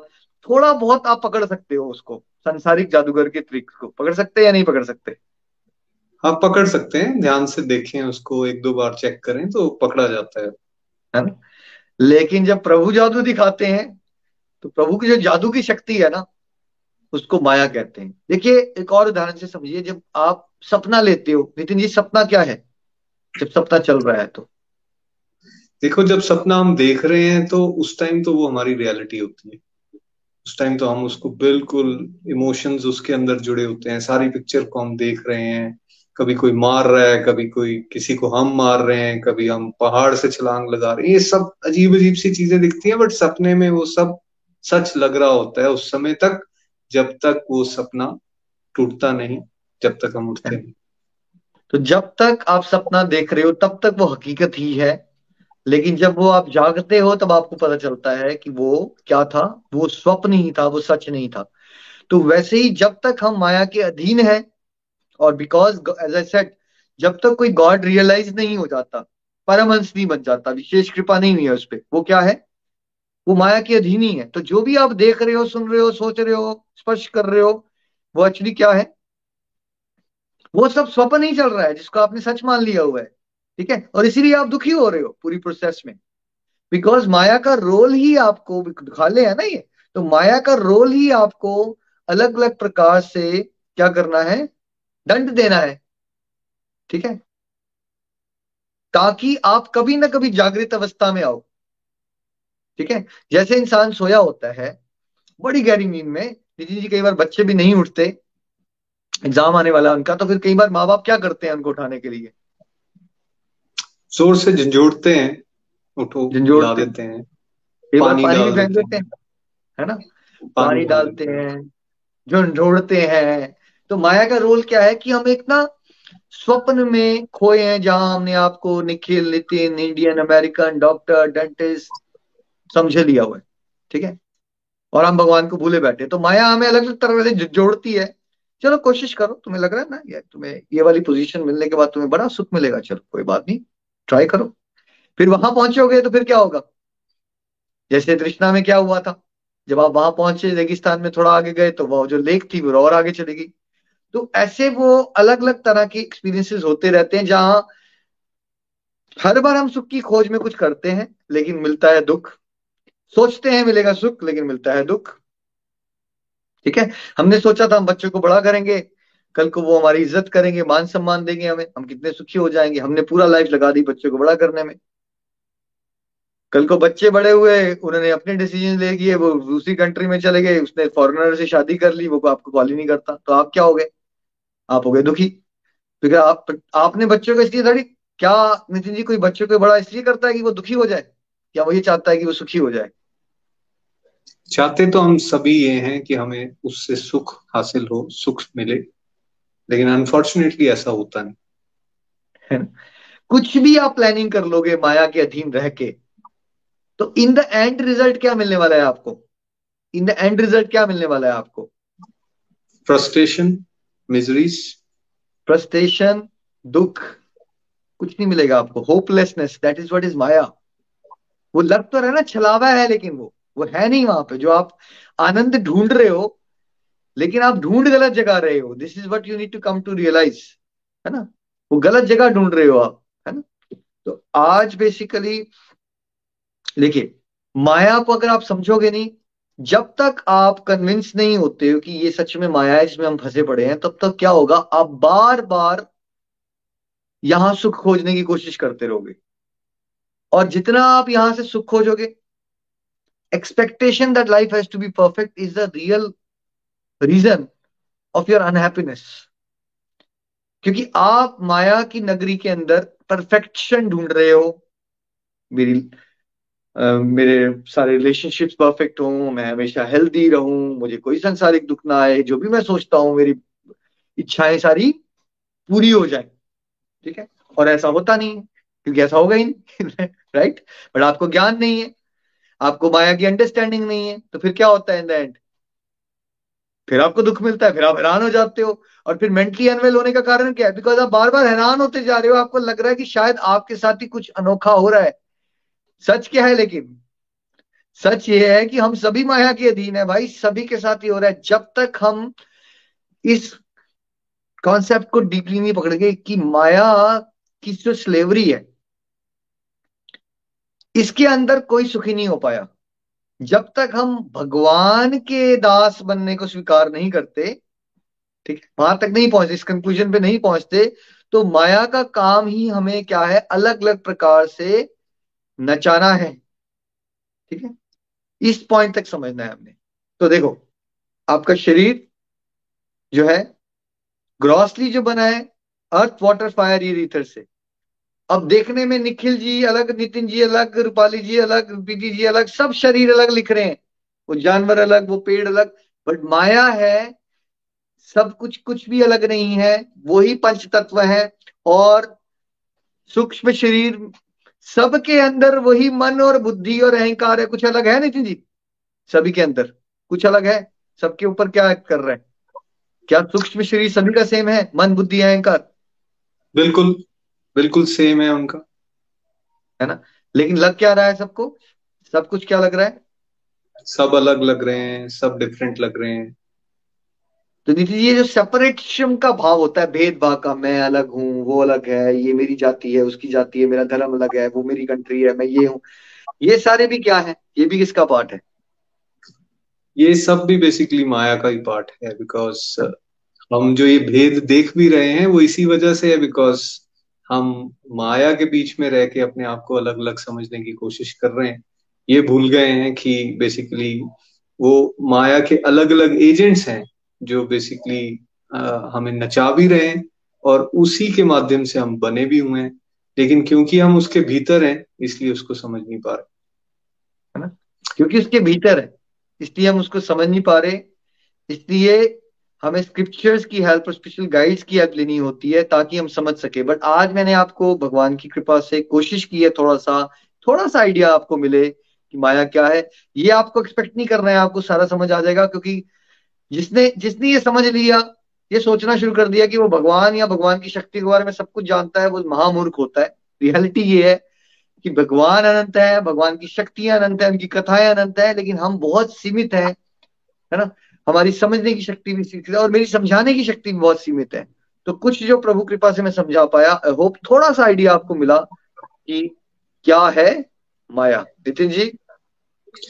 थोड़ा बहुत आप पकड़ सकते हो उसको। संसारिक जादूगर के ट्रिक्स को। पकड़ सकते हैं या नहीं पकड़ सकते? हाँ पकड़ सकते हैं। ध्यान से देखें उसको एक दो बार चेक करें तो पकड़ा जाता है। है ना? लेकिन जब प्रभु जादू दिखाते हैं तो प्रभु की जो जादू की शक्ति है ना उसको माया कहते हैं। देखिए एक और उदाहरण से समझिए जब आप सपना लेते हो नितिन जी सपना क्या है? जब सपना चल रहा है तो। देखो जब सपना हम देख रहे हैं तो उस टाइम तो वो हमारी रियलिटी होती है। उस टाइम तो हम उसको बिल्कुल इमोशंस उसके अंदर जुड़े होते हैं। सारी पिक्चर को हम देख रहे हैं। कभी कोई मार रहा है, कभी कोई किसी को हम मार रहे हैं, कभी हम पहाड़ से छलांग लगा रहे हैं। ये सब अजीब अजीब सी चीज़ें दिखती हैं बट सपने में वो सब सच लग रहा होता है। उस समय तक जब तक वो सपना टूटता नहीं, जब तक हम उठते नहीं। तो जब तक आप सपना देख रहे हो, तब तक वो हकीकत ही है। लेकिन जब वो आप जागते हो, तब आपको पता चलता है कि वो क्या था? वो स्वप्न ही था, वो सच नहीं था। तो वैसे ही जब तक हम माया के अधीन है, और बिकॉज़ एज आई सेड जब तक कोई गॉड रियलाइज़ नहीं हो जाता, परमहंस नहीं बन जाता, विशेष कृपा नहीं हुई है उस पर वो क्या है? वो माया के अधीन ही है। तो जो भी आप देख रहे हो, सुन रहे हो, सोच रहे हो, स्पर्श कर रहे हो, वो एक्चुअली क्या है? वो सब स्वप्न ही चल रहा है, जिसको आपने सच मान लिया हुआ है। ठीक है? और इसीलिए आप दुखी हो रहे हो पूरी प्रोसेस में। बिकॉज़ माया का रोल ही आपको दिखा ले, है ना ये? तो माया का रोल ही आपको अलग अलग प्रकार से क्या करना है? दंड देना है। ठीक है? ताकि आप कभी ना कभी जागृत अवस्था में आओ। ठीक है? जैसे इंसान सोया होता है, बड़ी गहरी नींद में नितिन जी कई बार बच्चे भी नहीं उठते, एग्ज़ाम आने वाला उनका तो फिर कई बार माँ बाप क्या करते हैं उनको उठाने के लिए? ज़ोर से झंझोड़ते हैं उठो झंझोड़ देते हैं। पानी, पानी फेंक देते हैं है ना? पानी डालते हैं। झंझोड़ते हैं। तो माया का रोल क्या है कि हम एक ना स्वप्न में खोए हैं जहाँ हमने आपको Nikhil Nitin Indian American doctor dentist समझे लिया हुआ है ठीक है? और हम भगवान को भूले बैठे तो माया हमें अलग अलग तरह से जोड़ती है। चलो कोशिश करो तुम्हें लग रहा है ना ये तुम्हें ये वाली पोजीशन मिलने के बाद तुम्हें बड़ा सुख मिलेगा। चलो कोई बात नहीं। ट्राई करो। फिर वहाँ पहुंचोगे तो फिर क्या होगा? जैसे तृष्णा में क्या हुआ था? जब आप वहाँ पहुँचे, रेगिस्तान में थोड़ा आगे गए तो वह जो लेक थी, वो और आगे चलेगी तो ऐसे वो अलग अलग तरह के एक्सपीरियंसेस होते रहते हैं, जहाँ हर बार हम सुख की खोज में कुछ करते हैं, लेकिन मिलता है दुख। सोचते हैं मिलेगा सुख, लेकिन मिलता है दुख। ठीक है? हमने सोचा था हम बच्चों को बड़ा करेंगे कल को वो हमारी इज़्ज़त करेंगे, मान सम्मान देंगे हमें, हम कितने सुखी हो जाएँगे, हमने पूरा लाइफ लगा दी बच्चों को बड़ा करने में। कल को बच्चे बड़े हुए, उन्होंने अपने डिसीज़न ले लिए, वो दूसरी कंट्री में चले गए, उसने फॉरेनर से शादी कर ली, वो को आपको कॉल ही नहीं करता। तो आप क्या हो गए? आप हो गए दुखी। तो क्या आप, आपने बच्चों को इसलिए थोड़ी, क्या नितिन जी कोई बच्चों को बड़ा इसलिए करता है कि वो दुखी हो जाए? क्या वो ये चाहता है कि वो सुखी हो जाए? चाहते तो हम सभी ये हैं कि हमें उससे सुख हासिल हो, सुख मिले। लेकिन अनफॉर्चुनेटली ऐसा होता नहीं। है ना? कुछ भी आप प्लानिंग कर लोगे माया के अधीन रह के तो इन द एंड रिज़ल्ट क्या मिलने वाला है आपको? इन द एंड रिज़ल्ट क्या मिलने वाला है आपको? फ्रस्ट्रेशन मिजरीज फ्रस्ट्रेशन दुख कुछ नहीं मिलेगा आपको। Hopelessness that is what is maya. वो लग तो रहा है ना छलावा है लेकिन वो वो है नहीं वहाँ पे। जो आप आनंद ढूंढ रहे हो लेकिन आप ढूंढ गलत जगह रहे हो। This is what you need to come to realise है ना? वो गलत जगह ढूंढ रहे हो आप, है ना? तो आज बेसिकली देखिए, माया को अगर आप समझोगे नहीं, जब तक आप कन्विंस नहीं होते हो कि ये सच में माया है जिसमें हम फंसे पड़े हैं, तब तक क्या होगा? आप बार बार यहाँ सुख खोजने की कोशिश करते रहोगे। और जितना आप यहाँ से सुख खोजोगे expectation that life has to be perfect is the real reason of your unhappiness क्योंकि आप माया की नगरी के अंदर परफेक्शन ढूंढ रहे हो। मेरी Uh, मेरे सारे रिलेशनशिप्स परफेक्ट हों मैं हमेशा हेल्दी रहूँ मुझे कोई संसारिक दुख ना आए जो भी मैं सोचता हूँ मेरी इच्छाएँ सारी पूरी हो जाए। ठीक है? और ऐसा होता नहीं क्योंकि ऐसा होगा ही नहीं राइट बट आपको ज्ञान नहीं है आपको माया की अंडरस्टैंडिंग नहीं है तो फिर क्या होता है इन द एंड फिर आपको दुख मिलता है, फिर आप हैरान हो जाते हो। और फिर मेंटली अनवेल होने का कारण क्या है? बिकॉज़ आप बार बार हैरान होते जा रहे हो, आपको लग रहा है कि शायद आपके साथ ही कुछ अनोखा हो रहा है। सच क्या है लेकिन? सच ये है कि हम सभी माया के अधीन है भाई, सभी के साथ ही हो रहा है। जब तक हम इस कॉन्सेप्ट को डीपली नहीं पकड़ेंगे कि माया की जो स्लेवरी है, इसके अंदर कोई सुखी नहीं हो पाया। जब तक हम भगवान के दास बनने को स्वीकार नहीं करते, ठीक वहाँ तक नहीं पहुँचते, इस कंक्लूजन पे नहीं पहुँचते तो माया का काम ही हमें क्या है अलग अलग प्रकार से नचाना है, ठीक है? इस पॉइंट तक समझना है हमने। तो देखो, आपका शरीर जो है ग्रॉसली जो बना है अर्थ वाटर फायर ये रीथर से। अब देखने में निखिल जी अलग, नितिन जी अलग, रूपाली जी अलग पीटी जी अलग, सब शरीर अलग लिख रहे हैं। वो जानवर अलग, वो पेड़ अलग, बट माया है, सब कुछ कुछ भी अलग नहीं है, वही पंच तत्व है, और सूक्ष्म शरीर, सबके अंदर वही मन और बुद्धि और अहंकार है। कुछ अलग है नितिन जी? सभी के अंदर। कुछ अलग है? सबके ऊपर क्या कर रहे हैं? क्या सूक्ष्म शरीर सभी का सेम है? मन, बुद्धि, अहंकार? बिल्कुल। बिल्कुल सेम है उनका। है ना? लेकिन लग क्या रहा है सबको? सब कुछ क्या लग रहा है? सब अलग लग रहे हैं सब डिफरेंट लग रहे हैं। तो नितिन ये जो सेपरेटिज्म का भाव होता है भेदभाव का मैं अलग हूँ वो अलग है ये मेरी जाति है उसकी जाति है मेरा धर्म अलग है वो मेरी कंट्री है मैं ये हूँ। ये सारे भी क्या है? ये भी किसका पार्ट है? ये सब भी बेसिकली माया का ही पार्ट है बिकॉज़ हम जो ये भेद देख भी रहे हैं वो इसी वजह से है बिकॉज़ हम माया के बीच में रह के अपने आप को अलग अलग समझने की कोशिश कर रहे हैं। ये भूल गए हैं कि बेसिकली वो माया के अलग अलग एजेंट्स हैं जो बेसिकली हमें नचा भी रहे हैं और उसी के माध्यम से हम बने भी हुए हैं। लेकिन क्योंकि हम उसके भीतर हैं, इसलिए उसको समझ नहीं पा रहे। है ना? क्योंकि उसके भीतर है, इसलिए हम उसको समझ नहीं पा रहे। इसलिए हमें स्क्रिप्चर्स की हेल्प और स्पेशल गाइड्स की हेल्प लेनी होती है ताकि हम समझ सके। बट आज मैंने आपको भगवान की कृपा से कोशिश की है थोड़ा सा थोड़ा सा आइडिया आपको मिले कि माया क्या है। ये आपको एक्सपेक्ट नहीं कर रहे हैं, आपको सारा समझ आ जाएगा क्योंकि जिसने जिसने ये समझ लिया, ये सोचना शुरू कर दिया कि वो भगवान या भगवान की शक्ति के बारे में सब कुछ जानता है, वो महामूर्ख होता है। रियलिटी ये है कि भगवान अनंत है, भगवान की शक्तियाँ अनंत है, उनकी कथाएँ अनंत है, लेकिन हम बहुत सीमित है है ना? हमारी समझने की शक्ति भी सीमित है और मेरी समझाने की शक्ति भी बहुत सीमित है। तो कुछ जो प्रभु कृपा से मैं समझा पाया आई होप थोड़ा सा आइडिया आपको मिला कि क्या है माया। नितिन जी,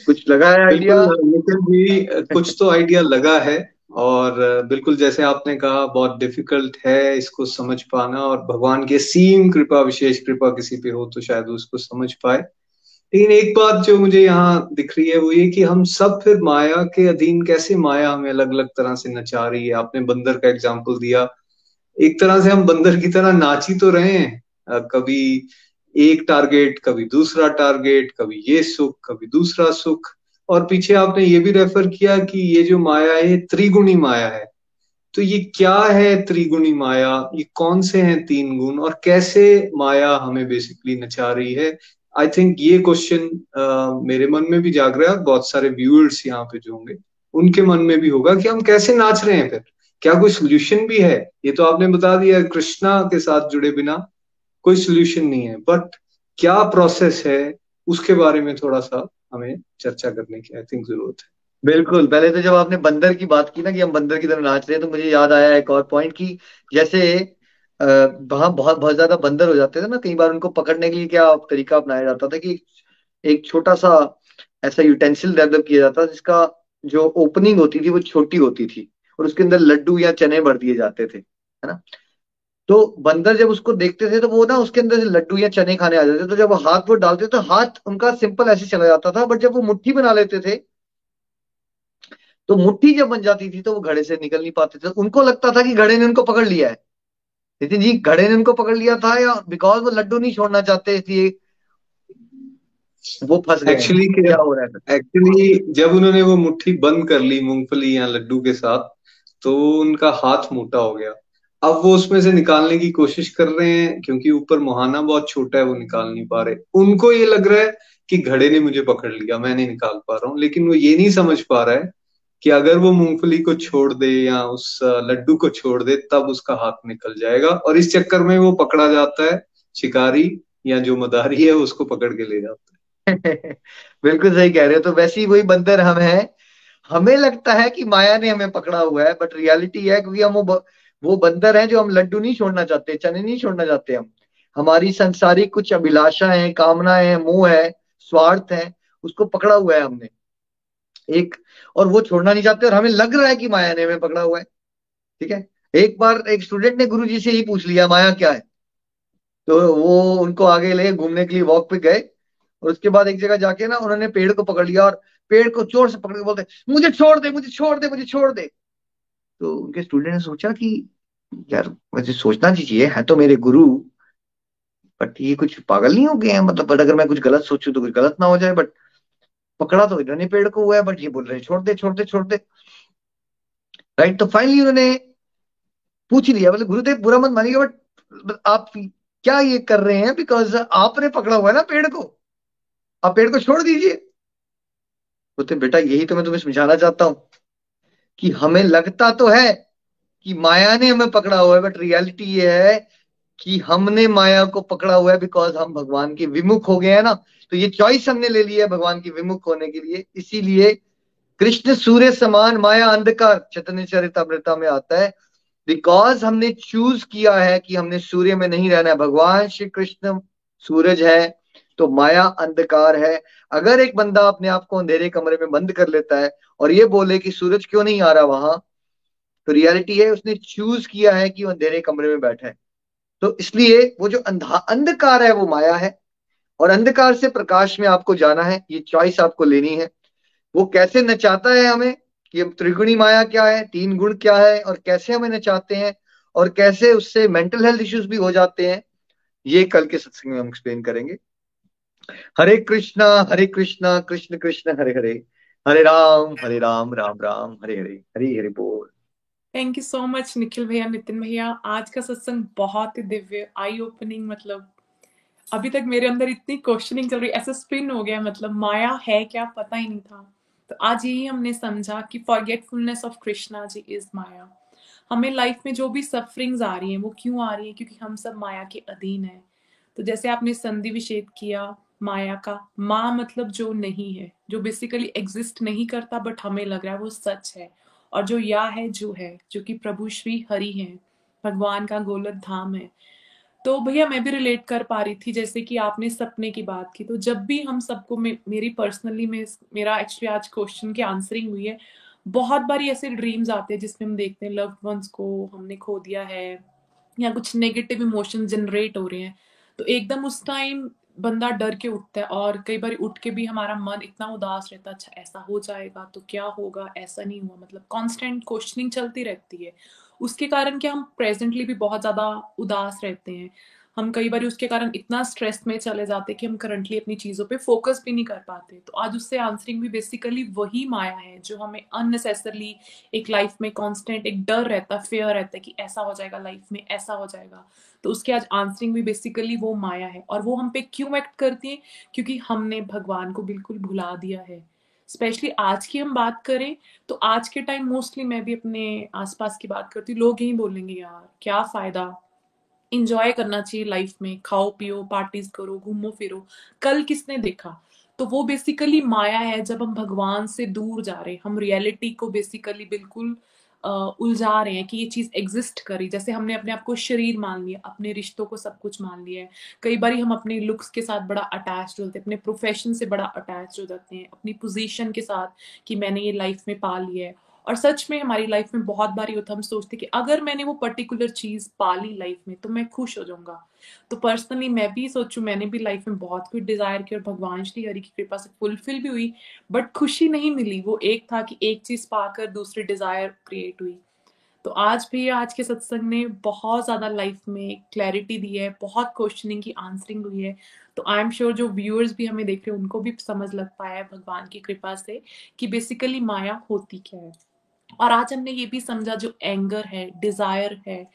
कुछ लगा है आइडिया नितिन जी, कुछ तो आइडिया लगा है और बिल्कुल जैसे आपने कहा, बहुत डिफ़िकल्ट है इसको समझ पाना और भगवान के सीम कृपा, विशेष कृपा किसी पे हो तो शायद उसको समझ पाए। लेकिन एक बात जो मुझे यहाँ दिख रही है, वो ये कि हम सब फिर माया के अधीन कैसे माया हमें अलग अलग तरह से नचा रही है? आपने बंदर का एग्ज़ाम्पल दिया। एक तरह से हम बंदर की तरह नाची तो रहे हैं। कभी एक टारगेट कभी दूसरा टारगेट कभी ये सुख, कभी दूसरा सुख। और पीछे आपने ये भी रेफर किया कि ये जो माया है त्रिगुणी माया है। तो ये क्या है त्रिगुणी माया? ये कौन से हैं तीन गुण? और कैसे माया हमें बेसिकली नचा रही है? आई थिंक ये क्वेश्चन मेरे मन में भी जाग रहा है बहुत सारे व्यूअर्स यहाँ पे जो होंगे, उनके मन में भी होगा कि हम कैसे नाच रहे हैं फिर। क्या कोई सोल्यूशन भी है? ये तो आपने बता दिया कृष्णा के साथ जुड़े बिना कोई सोल्यूशन नहीं है। बट क्या प्रोसेस है? उसके बारे में थोड़ा सा हमें चर्चा करने की आई थिंक ज़रूरत है। बिल्कुल। पहले तो जब आपने बंदर की बात की ना कि हम बंदर की तरह नाच रहे हैं तो मुझे याद आया एक और पॉइंट की जैसे वहाँ बहुत बहुत ज़्यादा बंदर हो जाते थे ना, कई बार उनको पकड़ने के लिए क्या तरीका अपनाया जाता था कि एक छोटा सा ऐसा यूटेंसिल डेवलप किया जाता जिसका जो ओपनिंग होती थी वो छोटी होती थी और उसके अंदर लड्डू या चने भर दिए जाते थे, है ना? तो बंदर जब उसको देखते थे तो वो ना उसके अंदर से लड्डू या चने खाने आ जाते थे तो जब वो हाथ वो डालते तो हाथ उनका सिंपल ऐसे चला जाता था बट जब वो मुट्ठी बना लेते थे तो मुट्ठी जब बन जाती थी तो वो घड़े से निकल नहीं पाते थे। उनको लगता था कि घड़े ने उनको पकड़ लिया है। नितिन जी घड़े ने उनको पकड़ लिया था या बिकॉज़ वो लड्डू नहीं छोड़ना चाहते इसलिए वो फंस गए। एक्चुअली क्या हो रहा है? एक्चुअली जब उन्होंने वो मुट्ठी बंद कर ली मूंगफली या लड्डू के साथ तो उनका हाथ मोटा हो गया। अब वो उसमें से निकालने की कोशिश कर रहे हैं क्योंकि ऊपर मुहाना बहुत छोटा है वो निकाल नहीं पा रहे। उनको ये लग रहा है कि घड़े ने मुझे पकड़ लिया मैं नहीं निकाल पा रहा हूँ। लेकिन वो ये नहीं समझ पा रहा है कि अगर वो मूंगफली को छोड़ दे या उस लड्डू को छोड़ दे, तब उसका हाथ निकल जाएगा। और इस चक्कर में वो पकड़ा जाता है, शिकारी या जो मदारी है, उसको पकड़ के ले जाता है। बिल्कुल सही कह रहे हो। तो वैसे ही वही बंदर हम है। हमें लगता है कि माया ने हमें पकड़ा हुआ है बट रियलिटी है क्योंकि हम वो वो बंदर है जो हम लड्डू नहीं छोड़ना चाहते, चने नहीं छोड़ना चाहते हम। हमारी संसारिक कुछ अभिलाषा है कामना है, मोह है, स्वार्थ है, उसको पकड़ा हुआ है हमने। एक, और वो छोड़ना नहीं चाहते, और हमें लग रहा है कि माया ने हमें पकड़ा हुआ है। ठीक है? एक बार एक स्टूडेंट ने गुरु जी से ही पूछ लिया, माया क्या है? तो वो उनको आगे ले, घूमने के लिए वॉक पे गए, और उसके बाद एक जगह जाके ना उन्होंने पेड़ को पकड़ लिया, और पेड़ को चोर से पकड़ के बोलते, मुझे छोड़ दे, मुझे छोड़ दे, मुझे छोड़ दे। तो उनके स्टूडेंट ने सोचा कि, यार, मुझे सोचना चाहिए, है तो मेरे गुरु बट ये कुछ पागल नहीं हो गए हैं? मतलब बट अगर मैं कुछ गलत सोचू तो कुछ गलत ना हो जाए बट पकड़ा तो इन्होंने पेड़ को हुआ है, बट ये बोल रहे छोड़ दे छोड़ दे छोड़ दे। राइट तो फाइनली उन्होंने पूछ लिया, बोले, गुरुदेव, बुरा मत मानिएगा बट आप क्या ये कर रहे हैं? बिकॉज़ आपने पकड़ा हुआ है ना पेड़ को। आप पेड़ को छोड़ दीजिए। बोलते बेटा, यही तो मैं तुम्हें समझाना चाहता हूँ कि हमें लगता तो है कि माया ने हमें पकड़ा हुआ है बट रियलिटी ये है कि हमने माया को पकड़ा हुआ है बिकॉज़ हम भगवान के विमुख हो गए हैं ना। तो ये चॉइस हमने ले ली है भगवान की विमुख होने के लिए। इसीलिए कृष्ण सूर्य समान, माया अंधकार, चैतन्य चरितमृता में आता है। बिकॉज़ हमने चूज़ किया है कि हमने सूर्य में नहीं रहना है। भगवान श्री कृष्ण सूरज है तो माया अंधकार है। अगर एक बंदा अपने आप को अंधेरे कमरे में बंद कर लेता है और ये बोले कि सूरज क्यों नहीं आ रहा वहाँ तो रियलिटी है, उसने चूज़ किया है कि वो अंधेरे कमरे में बैठा है। तो इसलिए वो जो अंधा, अंधकार है, वो माया है। और अंधकार से प्रकाश में आपको जाना है, ये चॉइस आपको लेनी है। वो कैसे नचाता है हमें? कि त्रिगुणी माया क्या है? तीन गुण क्या है? और कैसे हमें नचाते हैं? और कैसे उससे मेंटल हेल्थ इश्यूज़ भी हो जाते हैं? ये कल के सत्संग में हम एक्सप्लेन करेंगे। हरे कृष्णा हरे कृष्णा, कृष्ण कृष्ण, हरे हरे। हरे राम हरे राम राम राम, हरे हरे हरे हरे बोल। Thank you so much Nikhil भैया, नितिन भैया। आज का सत्संग बहुत ही दिव्य आई ओपनिंग मतलब अभी तक मेरे अंदर इतनी क्वेश्चनिंग चल रही ऐसा स्पिन हो गया मतलब माया है क्या पता ही नहीं था। तो आज यही हमने समझा कि forgetfulness of Krishna ji is maya. हमें लाइफ में जो भी सफरिंग्स आ रही हैं, वो क्यों आ रही है? क्योंकि हम सब माया के अधीन है। तो जैसे आपने संधि विषेद किया, माया का, माँ मतलब जो नहीं है, जो बेसिकली एग्जिस्ट नहीं करता बट हमें लग रहा है वो सच है। और जो या है, जो है, जो कि प्रभु श्री हरि है, भगवान का गोलक धाम है। तो भैया मैं भी रिलेट कर पा रही थी जैसे कि आपने सपने की बात की। तो जब भी हम सबको मे, मेरी पर्सनली में मेरा एक्चुअली आज क्वेश्चन की आंसरिंग हुई है बहुत बार ऐसे ड्रीम्स आते हैं जिसमें हम देखते हैं लव्ड वंस को हमने खो दिया है या कुछ नेगेटिव इमोशन जनरेट हो रहे हैं। तो एकदम उस टाइम बंदा डर के उठता है और कई बार उठ के भी हमारा मन इतना उदास रहता है अच्छा ऐसा हो जाएगा तो क्या होगा? ऐसा नहीं हुआ। मतलब कांस्टेंट क्वेश्चनिंग चलती रहती है। उसके कारण क्या हम प्रेजेंटली भी बहुत ज़्यादा उदास रहते हैं। हम कई बार उसके कारण इतना स्ट्रेस में चले जाते कि हम करंटली अपनी चीज़ों पे फोकस भी नहीं कर पाते। तो आज उससे आंसरिंग भी बेसिकली वही माया है, जो हमें अननेसेसरली एक लाइफ में कांस्टेंट एक डर रहता फेयर रहता है कि ऐसा हो जाएगा लाइफ में, ऐसा हो जाएगा। तो उसके आज आंसरिंग भी बेसिकली वो माया है और वो हम पे क्यों एक्ट करती है? क्योंकि हमने भगवान को बिल्कुल भुला दिया है। स्पेशली आज की हम बात करें तो आज के टाइम मोस्टली मैं भी अपने आसपास की बात करती हूँ। लोग यही बोलेंगे, यार, क्या फ़ायदा? इंजॉय करना चाहिए लाइफ में। खाओ, पियो पार्टीज़ करो, घूमो, फिरो। कल किसने देखा? तो वो बेसिकली माया है जब हम भगवान से दूर जा रहे हैं। हम रियलिटी को बेसिकली बिल्कुल उलझा रहे हैं कि ये चीज़ एग्जिस्ट करी जैसे हमने अपने आप को शरीर मान लिया, अपने रिश्तों को सब कुछ मान लिया है। कई बार हम अपने लुक्स के साथ बड़ा अटैच होते हैं, अपने प्रोफेशन से बड़ा अटैच हो जाते हैं, अपनी पोजीशन के साथ कि मैंने ये लाइफ में पा लिया है। और सच में हमारी लाइफ में बहुत बार होता हम सोचते कि अगर मैंने वो पर्टिकुलर चीज़ पाली लाइफ में तो मैं खुश हो जाऊँगा। तो पर्सनली मैं भी सोचू, मैंने भी लाइफ में बहुत कुछ डिज़ायर किया और भगवान श्री हरि की कृपा से फुलफिल भी हुई बट खुशी नहीं मिली। वो एक था कि एक चीज़ पाकर दूसरी डिज़ायर क्रिएट हुई। तो आज भी, आज के सत्संग ने बहुत ज़्यादा लाइफ में क्लैरिटी दी है, बहुत क्वेश्चनिंग की आंसरिंग हुई है। तो आई एम श्योर जो व्यूअर्स भी हमें देख रहे हैं, उनको भी समझ लग पाया है भगवान की कृपा से कि बेसिकली माया होती क्या है। और आज हमने ये भी समझा, जो एंगर है डिज़ायर है,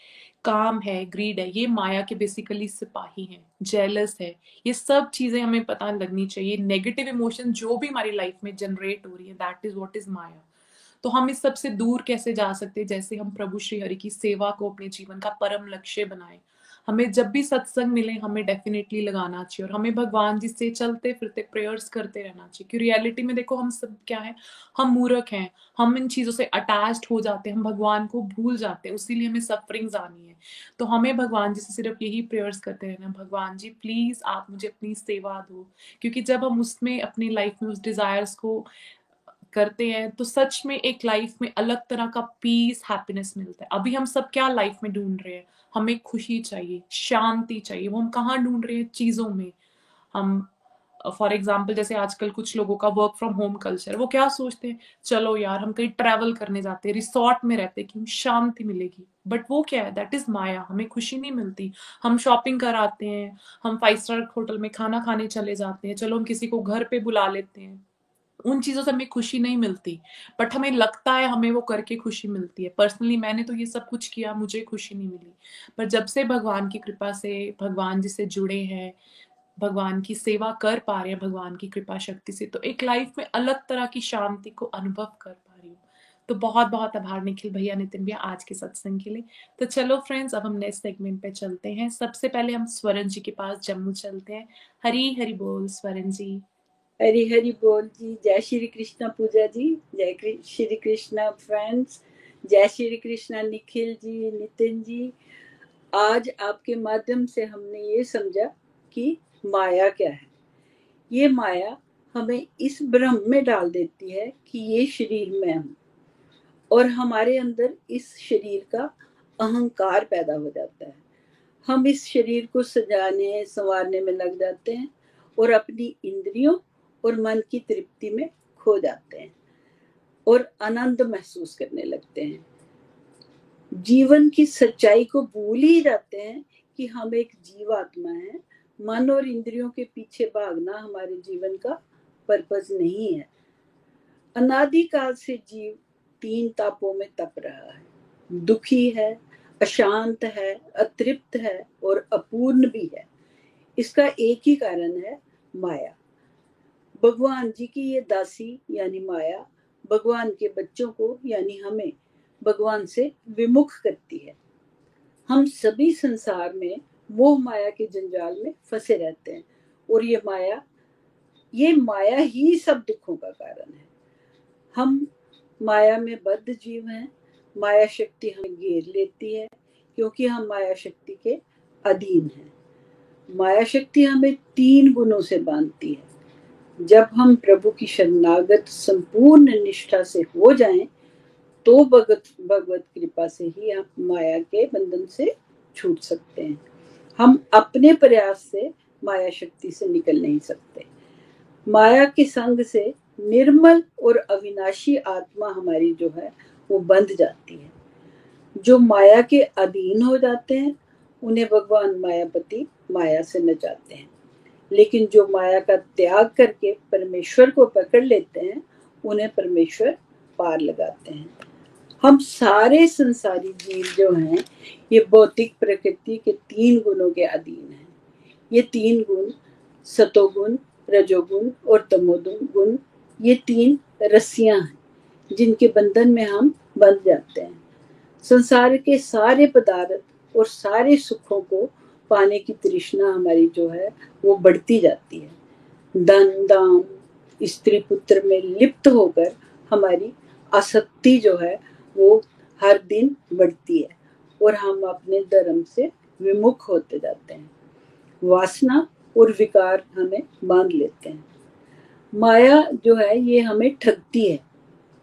काम है ग्रीड है, ये माया के बेसिकली सिपाही हैं जेलस है। ये सब चीज़ें हमें पता लगनी चाहिए। नेगेटिव इमोशन जो भी हमारी लाइफ में जनरेट हो रही है that is what is maya. तो हम इस सबसे दूर कैसे जा सकते हैं, जैसे हम प्रभु श्री हरि की सेवा को अपने जीवन का परम लक्ष्य बनाए। हमें जब भी सत्संग मिले, हमें डेफिनेटली लगाना चाहिए और हमें भगवान जी से चलते फिरते प्रेयर्स करते रहना चाहिए। क्योंकि रियलिटी में देखो, हम सब क्या है? हम मूर्ख हैं। हम इन चीज़ों से अटैच्ड हो जाते हैं। हम भगवान को भूल जाते हैं। उसीलिए हमें सफरिंग्स आनी है। तो हमें भगवान जी से सिर्फ़ यही प्रेयर्स करते रहना भगवान जी प्लीज़ आप मुझे अपनी सेवा दो। क्योंकि जब हम उसमें अपनी लाइफ में उस डिजायर्स को करते हैं तो सच में एक लाइफ में अलग तरह का पीस हैप्पीनेस मिलता है। अभी हम सब क्या लाइफ में ढूंढ रहे हैं? हमें खुशी चाहिए, शांति चाहिए। वो हम कहाँ ढूंढ रहे हैं? चीज़ों में। हम फॉर एग्ज़ाम्पल जैसे आजकल कुछ लोगों का वर्क फ्रॉम होम कल्चर वो क्या सोचते हैं? चलो यार, हम कहीं ट्रेवल करने जाते हैं रिसोर्ट में रहते हैं कि शांति मिलेगी। बट वो क्या है? That is maya. हमें खुशी नहीं मिलती। हम शॉपिंग कर आते हैं, हम फाइव स्टार होटल में खाना खाने चले जाते हैं, चलो हम किसी को घर पे बुला लेते हैं। उन चीज़ों से हमें खुशी नहीं मिलती बट हमें लगता है हमें वो करके खुशी मिलती है। पर्सनली मैंने तो ये सब कुछ किया, मुझे खुशी नहीं मिली। पर जब से भगवान की कृपा से, भगवान जी से जुड़े हैं, भगवान की सेवा कर पा रहे हैं, भगवान की कृपा शक्ति से तो एक लाइफ में अलग तरह की शांति को अनुभव कर पा रही हूँ। तो बहुत बहुत आभार निखिल भैया, नितिन भैया, आज के सत्संग के लिए। तो चलो फ्रेंड्स अब हम नेक्स्ट सेगमेंट पे चलते हैं। सबसे पहले हम स्वरण जी के पास जम्मू चलते हैं। हरी हरी बोल स्वरण जी। हरी हरी बोल जी, जय श्री कृष्णा पूजा जी, जय श्री कृष्णा फ्रेंड्स जय श्री कृष्णा निखिल जी, नितिन जी। आज आपके माध्यम से हमने ये समझा कि माया क्या है। ये माया हमें इस भ्रम में डाल देती है कि ये शरीर में हम और हमारे अंदर इस शरीर का अहंकार पैदा हो जाता है। हम इस शरीर को सजाने, संवारने में लग जाते हैं और अपनी इंद्रियों और मन की तृप्ति में खो जाते हैं और आनंद महसूस करने लगते हैं। जीवन की सच्चाई को भूल ही जाते हैं कि हम एक जीवात्मा है। मन और इंद्रियों के पीछे भागना हमारे जीवन का पर्पज नहीं है। अनादिकाल से जीव तीन तापों में तप रहा है। दुखी है, अशांत है, अतृप्त है और अपूर्ण भी है। इसका एक ही कारण है माया। भगवान जी की ये दासी यानी माया भगवान के बच्चों को यानी हमें भगवान से विमुख करती है। हम सभी संसार में मोह माया के जंजाल में फंसे रहते हैं और ये माया ये माया ही सब दुखों का कारण है। हम माया में बद्ध जीव हैं, माया शक्ति हमें घेर लेती है क्योंकि हम माया शक्ति के अधीन हैं। माया शक्ति हमें तीन गुणों से बांधती है। जब हम प्रभु की शरणागत संपूर्ण निष्ठा से हो जाएँ तो भगत भगवत कृपा से ही हम माया के बंधन से छूट सकते हैं। हम अपने प्रयास से माया शक्ति से निकल नहीं सकते। माया के संग से निर्मल और अविनाशी आत्मा हमारी जो है, वो बंध जाती है। जो माया के अधीन हो जाते हैं, उन्हें भगवान मायापति माया से नचाते हैं। लेकिन जो माया का त्याग करके परमेश्वर को पकड़ लेते हैं, उन्हें परमेश्वर पार लगाते हैं। हम सारे संसारी जीव जो हैं, ये भौतिक प्रकृति के तीन गुणों के अधीन हैं। ये तीन गुण, सतोगुण, रजोगुण और तमोगुण गुण ये तीन रस्सियाँ हैं, जिनके बंधन में हम बंध जाते हैं। संसार के सारे पदार्थ और सारे सुखों को पाने की तृष्णा हमारी जो है, वो बढ़ती जाती है। धन दाम स्त्री पुत्र में लिप्त होकर हमारी आसक्ति जो है, वो हर दिन बढ़ती है और हम अपने धर्म से विमुख होते जाते हैं। वासना और विकार हमें बाँध लेते हैं। माया जो है, ये हमें ठगती है।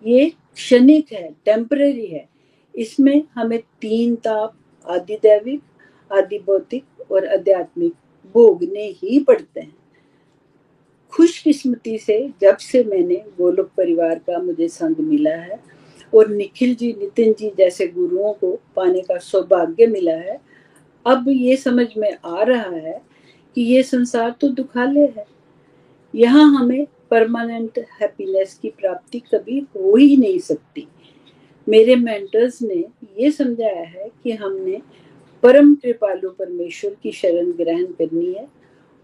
ये क्षणिक है टेम्पररी है। इसमें हमें तीन ताप, आदि दैविक, आदि भौतिक और आध्यात्मिक भोगने ही पड़ते हैं। खुशकिस्मती से जब से मैंने गोलोक परिवार का मुझे संग मिला है और निखिल जी, नितिन जी जैसे गुरुओं को पाने का सौभाग्य मिला है, अब ये समझ में आ रहा है कि ये संसार तो दुखालय है। यहाँ हमें परमानेंट हैप्पीनेस की प्राप्ति कभी हो ही नहीं सकती। मेरे मेंटर्स ने ये समझाया है कि हमने परम कृपालु परमेश्वर की शरण ग्रहण करनी है,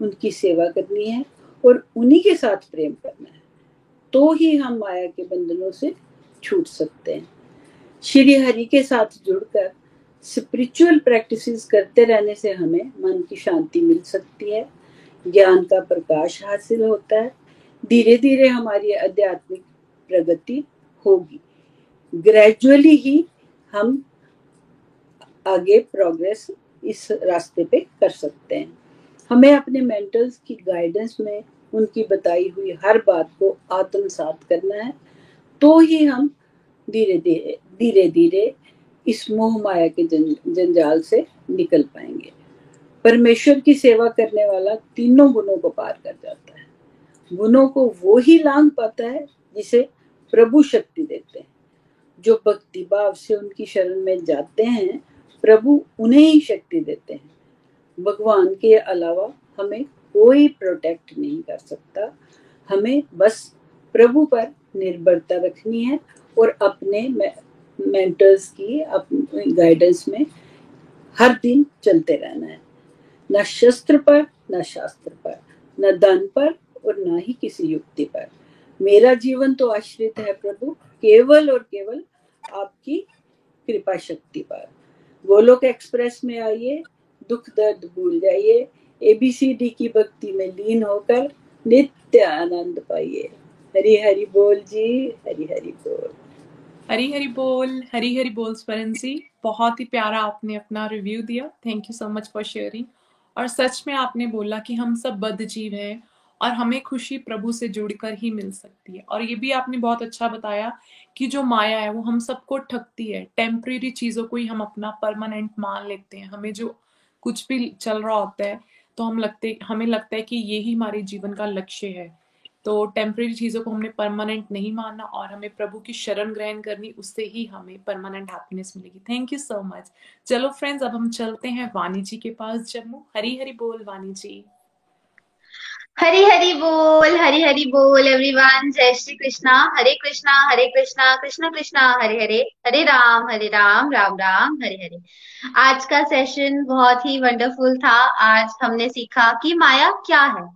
उनकी सेवा करनी है और उन्हीं के साथ प्रेम करना है। तो ही हम माया के बंधनों से छूट सकते हैं। श्री हरि के साथ जुड़कर स्पिरिचुअल प्रैक्टिसेस करते रहने से हमें मन की शांति मिल सकती है। ज्ञान का प्रकाश हासिल होता है। धीरे धीरे हमारी आध्यात्मिक प्रगति होगी। ग्रेजुअली ही हम आगे प्रोग्रेस इस रास्ते पे कर सकते हैं। हमें अपने मेंटर्स की गाइडेंस में उनकी बताई हुई हर बात को आत्मसात करना है। तो ही हम धीरे धीरे धीरे धीरे इस मोह माया के जंजाल से निकल पाएँगे। परमेश्वर की सेवा करने वाला तीनों गुणों को पार कर जाता है। गुणों को वो ही लांग पाता है जिसे प्रभु शक्ति देते हैं। जो भक्ति भाव से उनकी शरण में जाते हैं प्रभु उन्हें ही शक्ति देते हैं। भगवान के अलावा हमें कोई प्रोटेक्ट नहीं कर सकता। हमें बस प्रभु पर निर्भरता रखनी है और अपने मेंटर्स की, अपने गाइडेंस में हर दिन चलते रहना है। न शस्त्र पर, न शास्त्र पर, न धन पर और न ही किसी युक्ति पर। मेरा जीवन तो आश्रित है प्रभु, केवल और केवल आपकी कृपा शक्ति पर। गोलोक एक्सप्रेस में आइए, दुख दर्द भूल जाइए एबीसीडी की भक्ति में लीन होकर नित्य आनंद पाइए। हरी हरि बोल जी, हरी हरि बोल। हरी हरी बोल, हरी हरी बोल स्वरंसी बहुत ही प्यारा आपने अपना रिव्यू दिया। Thank you so much for sharing और सच में आपने बोला कि हम सब बद्ध जीव हैं। और हमें खुशी प्रभु से जुड़कर ही मिल सकती है। और ये भी आपने बहुत अच्छा बताया कि जो माया है, वो हम सबको ठगती है। टेम्परेरी चीज़ों को ही हम अपना परमानेंट मान लेते हैं। हमें जो कुछ भी चल रहा होता है तो हम लगते, हमें लगता है कि ये ही हमारे जीवन का लक्ष्य है। तो टेम्परेरी चीज़ों को हमने परमानेंट नहीं मानना और हमें प्रभु की शरण ग्रहण करनी, उससे ही हमें परमानेंट हैप्पीनेस मिलेगी। थैंक यू सो मच चलो फ्रेंड्स अब हम चलते हैं वानी जी के पास जम्मू। हरी हरी बोल वानी जी। हरी हरी बोल, हरी हरी बोल एवरीवन जय श्री कृष्णा। हरे कृष्णा हरे कृष्णा, कृष्ण कृष्णा, हरे हरे। हरे राम हरे राम राम राम, हरे हरे। आज का सेशन बहुत ही वंडरफुल था। आज हमने सीखा कि माया क्या है।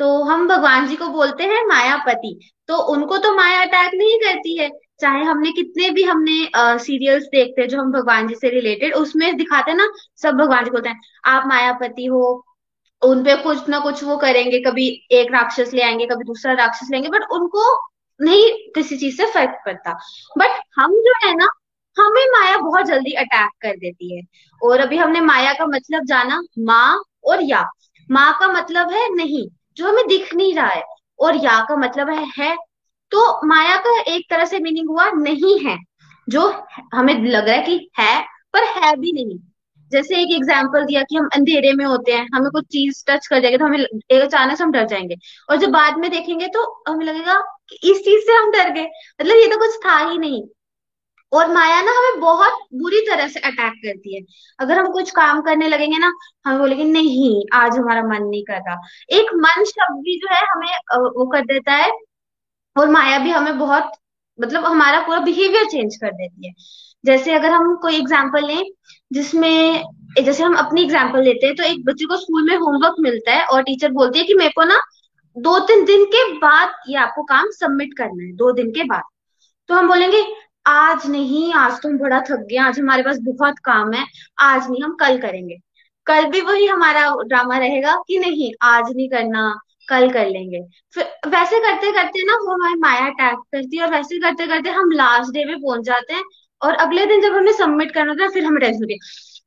तो हम भगवान जी को बोलते हैं मायापति। तो उनको तो माया अटैक नहीं करती है। चाहे हमने कितने भी हमने सीरियल्स देखते हैं जो हम भगवान जी से रिलेटेड उसमें दिखाते हैं ना, सब भगवान जी बोलते हैं, आप मायापति हो उन पे कुछ ना कुछ वो करेंगे, कभी एक राक्षस ले आएँगे, कभी दूसरा राक्षस लेंगे बट उनको नहीं किसी चीज़ से फ़र्क पड़ता। बट हम जो है ना, हमें माया बहुत जल्दी अटैक कर देती है। और अभी हमने माया का मतलब जाना माँ और या। माँ का मतलब है नहीं, जो हमें दिख नहीं रहा है। और या का मतलब है है। तो माया का एक तरह से मीनिंग हुआ नहीं है। जो हमें लग रहा है कि है, पर है भी नहीं। जैसे एक एग्ज़ाम्पल दिया कि हम अंधेरे में होते हैं, हमें कुछ चीज़ टच कर जाएगी तो हमें अचानक से हम डर जाएँगे। और जब बाद में देखेंगे तो हमें लगेगा कि इस चीज़ से हम डर गए। मतलब ये तो कुछ था ही नहीं। और माया ना हमें बहुत बुरी तरह से अटैक करती है। अगर हम कुछ काम करने लगेंगे ना, हम बोलेंगे, नहीं, आज हमारा मन नहीं कर रहा। एक मन शब्द भी जो है हमें वो कर देता है। और माया भी हमें बहुत मतलब हमारा पूरा बिहेवियर चेंज कर देती है। जैसे अगर हम कोई एग्ज़ाम्पल लें जिसमें जैसे हम अपनी एग्ज़ाम्पल लेते हैं तो एक बच्चे को स्कूल में होमवर्क मिलता है और टीचर बोलती है कि मेरे को ना दो तीन दिन के बाद ये आपको काम सबमिट करना है, दो दिन के बाद। तो हम बोलेंगे, आज नहीं, आज तुम बड़ा थक गए, आज हमारे पास बहुत काम है, आज नहीं, हम कल करेंगे। कल भी वही हमारा ड्रामा रहेगा कि नहीं, आज नहीं करना, कल कर लेंगे। फिर वैसे करते करते ना वो हमारी माया अटैक करती है और वैसे करते करते हम लास्ट डे पे पहुँच जाते हैं और अगले दिन जब हमें सबमिट करना था, फिर हमें टेंशन है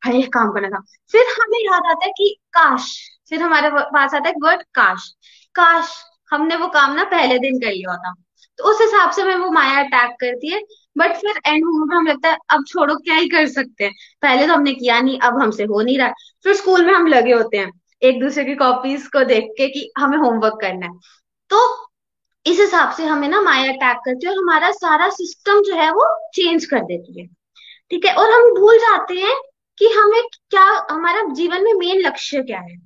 हाय काम करना था। फिर हमें याद आता है कि काश, फिर हमारे पास आता है वर्ड काश। काश, हमने वो काम ना पहले दिन कर लिया होता। तो उस हिसाब से हमें वो माया अटैक करती है। बट फिर एंड मोमेंट में हमें लगता है, अब छोड़ो, क्या ही कर सकते हैं? पहले तो हमने किया नहीं, अब हमसे हो नहीं रहा। फिर स्कूल में हम लगे होते हैं, एक दूसरे की कॉपीज को देख के कि हमें होमवर्क करना है। तो इस हिसाब से हमें ना माया अटैक करती है और हमारा सारा सिस्टम जो है वो चेंज कर देती है। ठीक है? और हम भूल जाते हैं कि हमें क्या, हमारा जीवन में मेन लक्ष्य क्या है।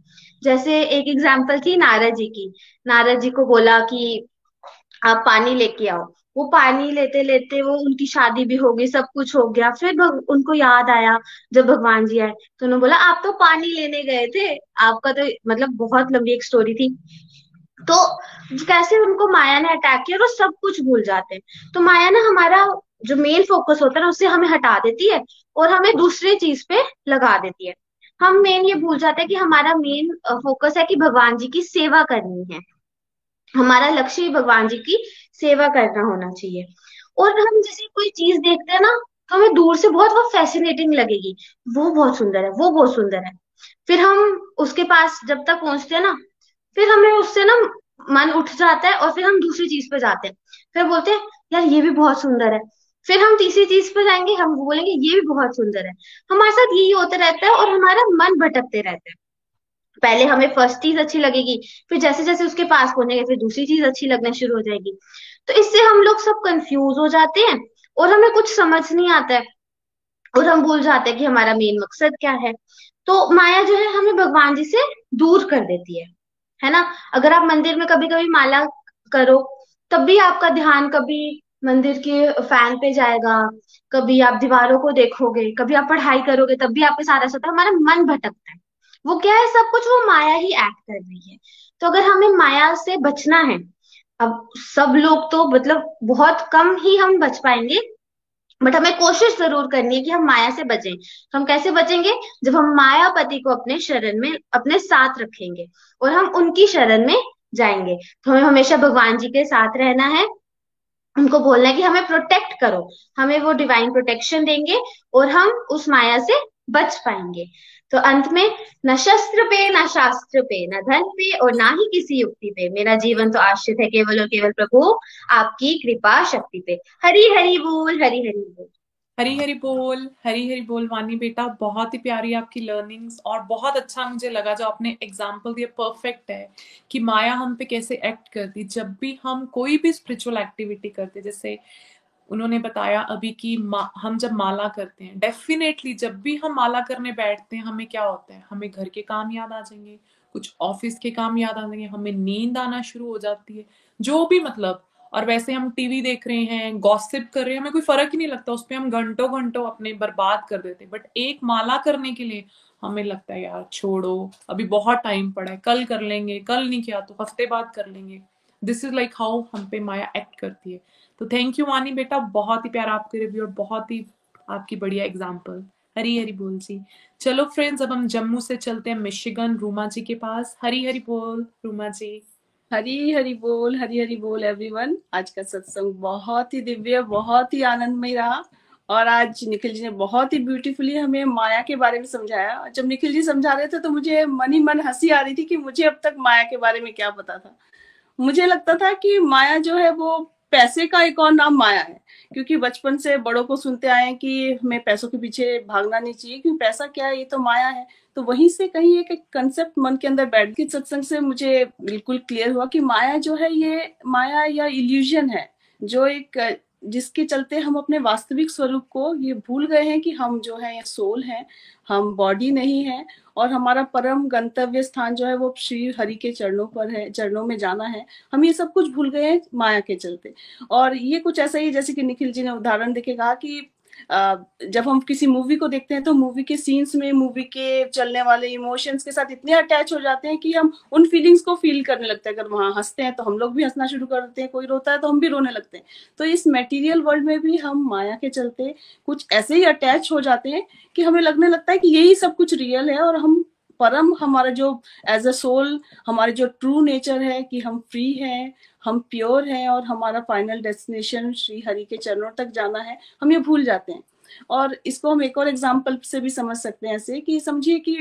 जैसे एक एग्ज़ाम्पल थी नारद जी की। नारद जी को बोला कि आप पानी लेके आओ। वो पानी लेते लेते वो उनकी शादी भी हो गई, सब कुछ हो गया। फिर उनको याद आया, जब भगवान जी आए तो उन्होंने बोला, आप तो पानी लेने गए थे। आपका तो मतलब बहुत लंबी एक स्टोरी थी। तो कैसे उनको माया ने अटैक किया और सब कुछ भूल जाते हैं। तो माया ना हमारा जो मेन फोकस होता है ना उससे हमें हटा देती है और हमें दूसरे चीज़ पे लगा देती है। हम मेन ये भूल जाते हैं कि हमारा मेन फोकस है कि भगवान जी की सेवा करनी है। हमारा लक्ष्य ही भगवान जी की सेवा करना होना चाहिए। और हम जैसे कोई चीज़ देखते हैं ना तो हमें दूर से बहुत वो फैसिनेटिंग लगेगी। वो बहुत सुंदर है, वो बहुत सुंदर है। फिर हम उसके पास जब तक पहुँचते हैं ना फिर हमें उससे ना मन उठ जाता है और फिर हम दूसरी चीज़ पे जाते हैं। फिर बोलते हैं, यार, ये भी बहुत सुंदर है। फिर हम तीसरी चीज़ पे जाएँगे, हम बोलेंगे, ये भी बहुत सुंदर है। हमारे साथ यही होता रहता है और हमारा मन भटकते रहता है। पहले हमें फ़र्स्ट चीज़ अच्छी लगेगी, फिर जैसे जैसे उसके पास पहुँचेंगे, फिर दूसरी चीज़ अच्छी लगना शुरू हो जाएगी। तो इससे हम लोग सब कंफ्यूज हो जाते हैं और हमें कुछ समझ नहीं आता है और हम भूल जाते हैं कि हमारा मेन मकसद क्या है। तो माया जो है, हमें भगवान जी से दूर कर देती है। है ना? अगर आप मंदिर में कभी कभी माला करो, तब भी आपका ध्यान कभी मंदिर के फ़ैन पे जाएगा। कभी आप दीवारों को देखोगे, कभी आप पढ़ाई करोगे, तब भी आपके सारा है, हमारा मन भटकता है। वो क्या है? सब कुछ वो माया ही एक्ट कर रही है। तो अगर हमें माया से बचना है, अब सब लोग तो मतलब बहुत कम ही हम बच पाएँगे बट हमें कोशिश ज़रूर करनी है कि हम माया से बचें। तो हम कैसे बचेंगे? जब हम मायापति को अपने शरण में, अपने साथ रखेंगे और हम उनकी शरण में जाएँगे। तो हमें हमेशा भगवान जी के साथ रहना है। उनको बोलना है कि हमें प्रोटेक्ट करो। हमें वो डिवाइन प्रोटेक्शन देंगे और हम उस माया से बच पाएँगे। तो अंत में, न शस्त्र पे न शास्त्र पे न धन पे और ना ही किसी युक्ति पे। मेरा जीवन तो आश्रित है केवल और केवल प्रभु, आपकी कृपा शक्ति पे। हरी हरी बोल हरी हरी बोल। हरी हरी बोल हरी हरी बोल वानी बेटा, बहुत ही प्यारी आपकी लर्निंग्स और बहुत अच्छा मुझे लगा जो आपने एग्ज़ाम्पल दिया परफेक्ट है कि माया हम पे कैसे एक्ट करती। जब भी हम कोई भी स्पिरिचुअल एक्टिविटी करते, जैसे उन्होंने बताया अभी कि हम जब माला करते हैं डेफिनेटली जब भी हम माला करने बैठते हैं, हमें क्या होता है? हमें घर के काम याद आ जाएँगे, कुछ ऑफ़िस के काम याद आ जाएँगे, हमें नींद आना शुरू हो जाती है, जो भी मतलब। और वैसे हम टीवी देख रहे हैं गॉसिप कर रहे हैं, हमें कोई फ़र्क ही नहीं लगता, उस पर हम घंटों घंटों अपने बर्बाद कर देते बट एक माला करने के लिए हमें लगता है, यार, छोड़ो, अभी बहुत टाइम पड़ा है, कल कर लेंगे, कल नहीं किया तो हफ़्ते बाद कर लेंगे। दिस इज़ लाइक हाउ हम पे माया एक्ट करती है। तो थैंक यू वानी बेटा, बहुत ही प्यारा आपके रिव्यू और बहुत ही आपकी बढ़िया एग्ज़ाम्पल हरी हरी बोल जी चलो फ्रेंड्स अब हम जम्मू से चलते हैं मिशिगन, रूमा जी के पास। हरी हरी बोल, रूमा जी। हरी हरी बोल, हरी हरी बोल एवरीवन आज का सत्संग बहुत ही दिव्य, बहुत ही आनंदमय रहा। और आज निखिल जी ने बहुत ही ब्यूटीफुली हमें माया के बारे में समझाया। जब निखिल जी समझा रहे थे तो मुझे मन ही मन हँसी आ रही थी कि मुझे अब तक माया के बारे में क्या पता था। मुझे लगता था कि माया जो है वो पैसे का एक और नाम माया है, क्योंकि बचपन से बड़ों को सुनते आए हैं कि हमें पैसों के पीछे भागना नहीं चाहिए क्योंकि पैसा क्या है, ये तो माया है। तो वहीं से कहीं एक कंसेप्ट मन के अंदर बैठ के सत्संग से मुझे बिल्कुल क्लियर हुआ कि माया जो है, ये माया या इल्यूजन है, जो एक जिसके चलते हम अपने वास्तविक स्वरूप को ये भूल गए हैं कि हम जो है सोल है, हम बॉडी नहीं है और हमारा परम गंतव्य स्थान जो है वो श्री हरि के चरणों पर है, चरणों में जाना है। हम ये सब कुछ भूल गए हैं माया के चलते। और ये कुछ ऐसा ही जैसे कि निखिल जी ने उदाहरण देखे कहा कि जब हम किसी मूवी को देखते हैं तो मूवी के सीन्स में मूवी के चलने वाले इमोशंस के साथ इतने अटैच हो जाते हैं कि हम उन फीलिंग्स को फील करने लगते हैं। अगर वहाँ हँसते हैं तो हम लोग भी हंसना शुरू कर देते हैं, कोई रोता है तो हम भी रोने लगते हैं। तो इस मेटीरियल वर्ल्ड में भी हम माया के चलते कुछ ऐसे ही अटैच हो जाते हैं कि हमें लगने लगता है कि यही सब कुछ रियल है और हम परम, हमारा जो एज अ सोल हमारे जो ट्रू नेचर है कि हम फ्री हैं हम प्योर हैं और हमारा फाइनल डेस्टिनेशन श्री हरि के चरणों तक जाना है, हम ये भूल जाते हैं। और इसको हम एक और एग्ज़ाम्पल से भी समझ सकते हैं ऐसे कि समझिए कि,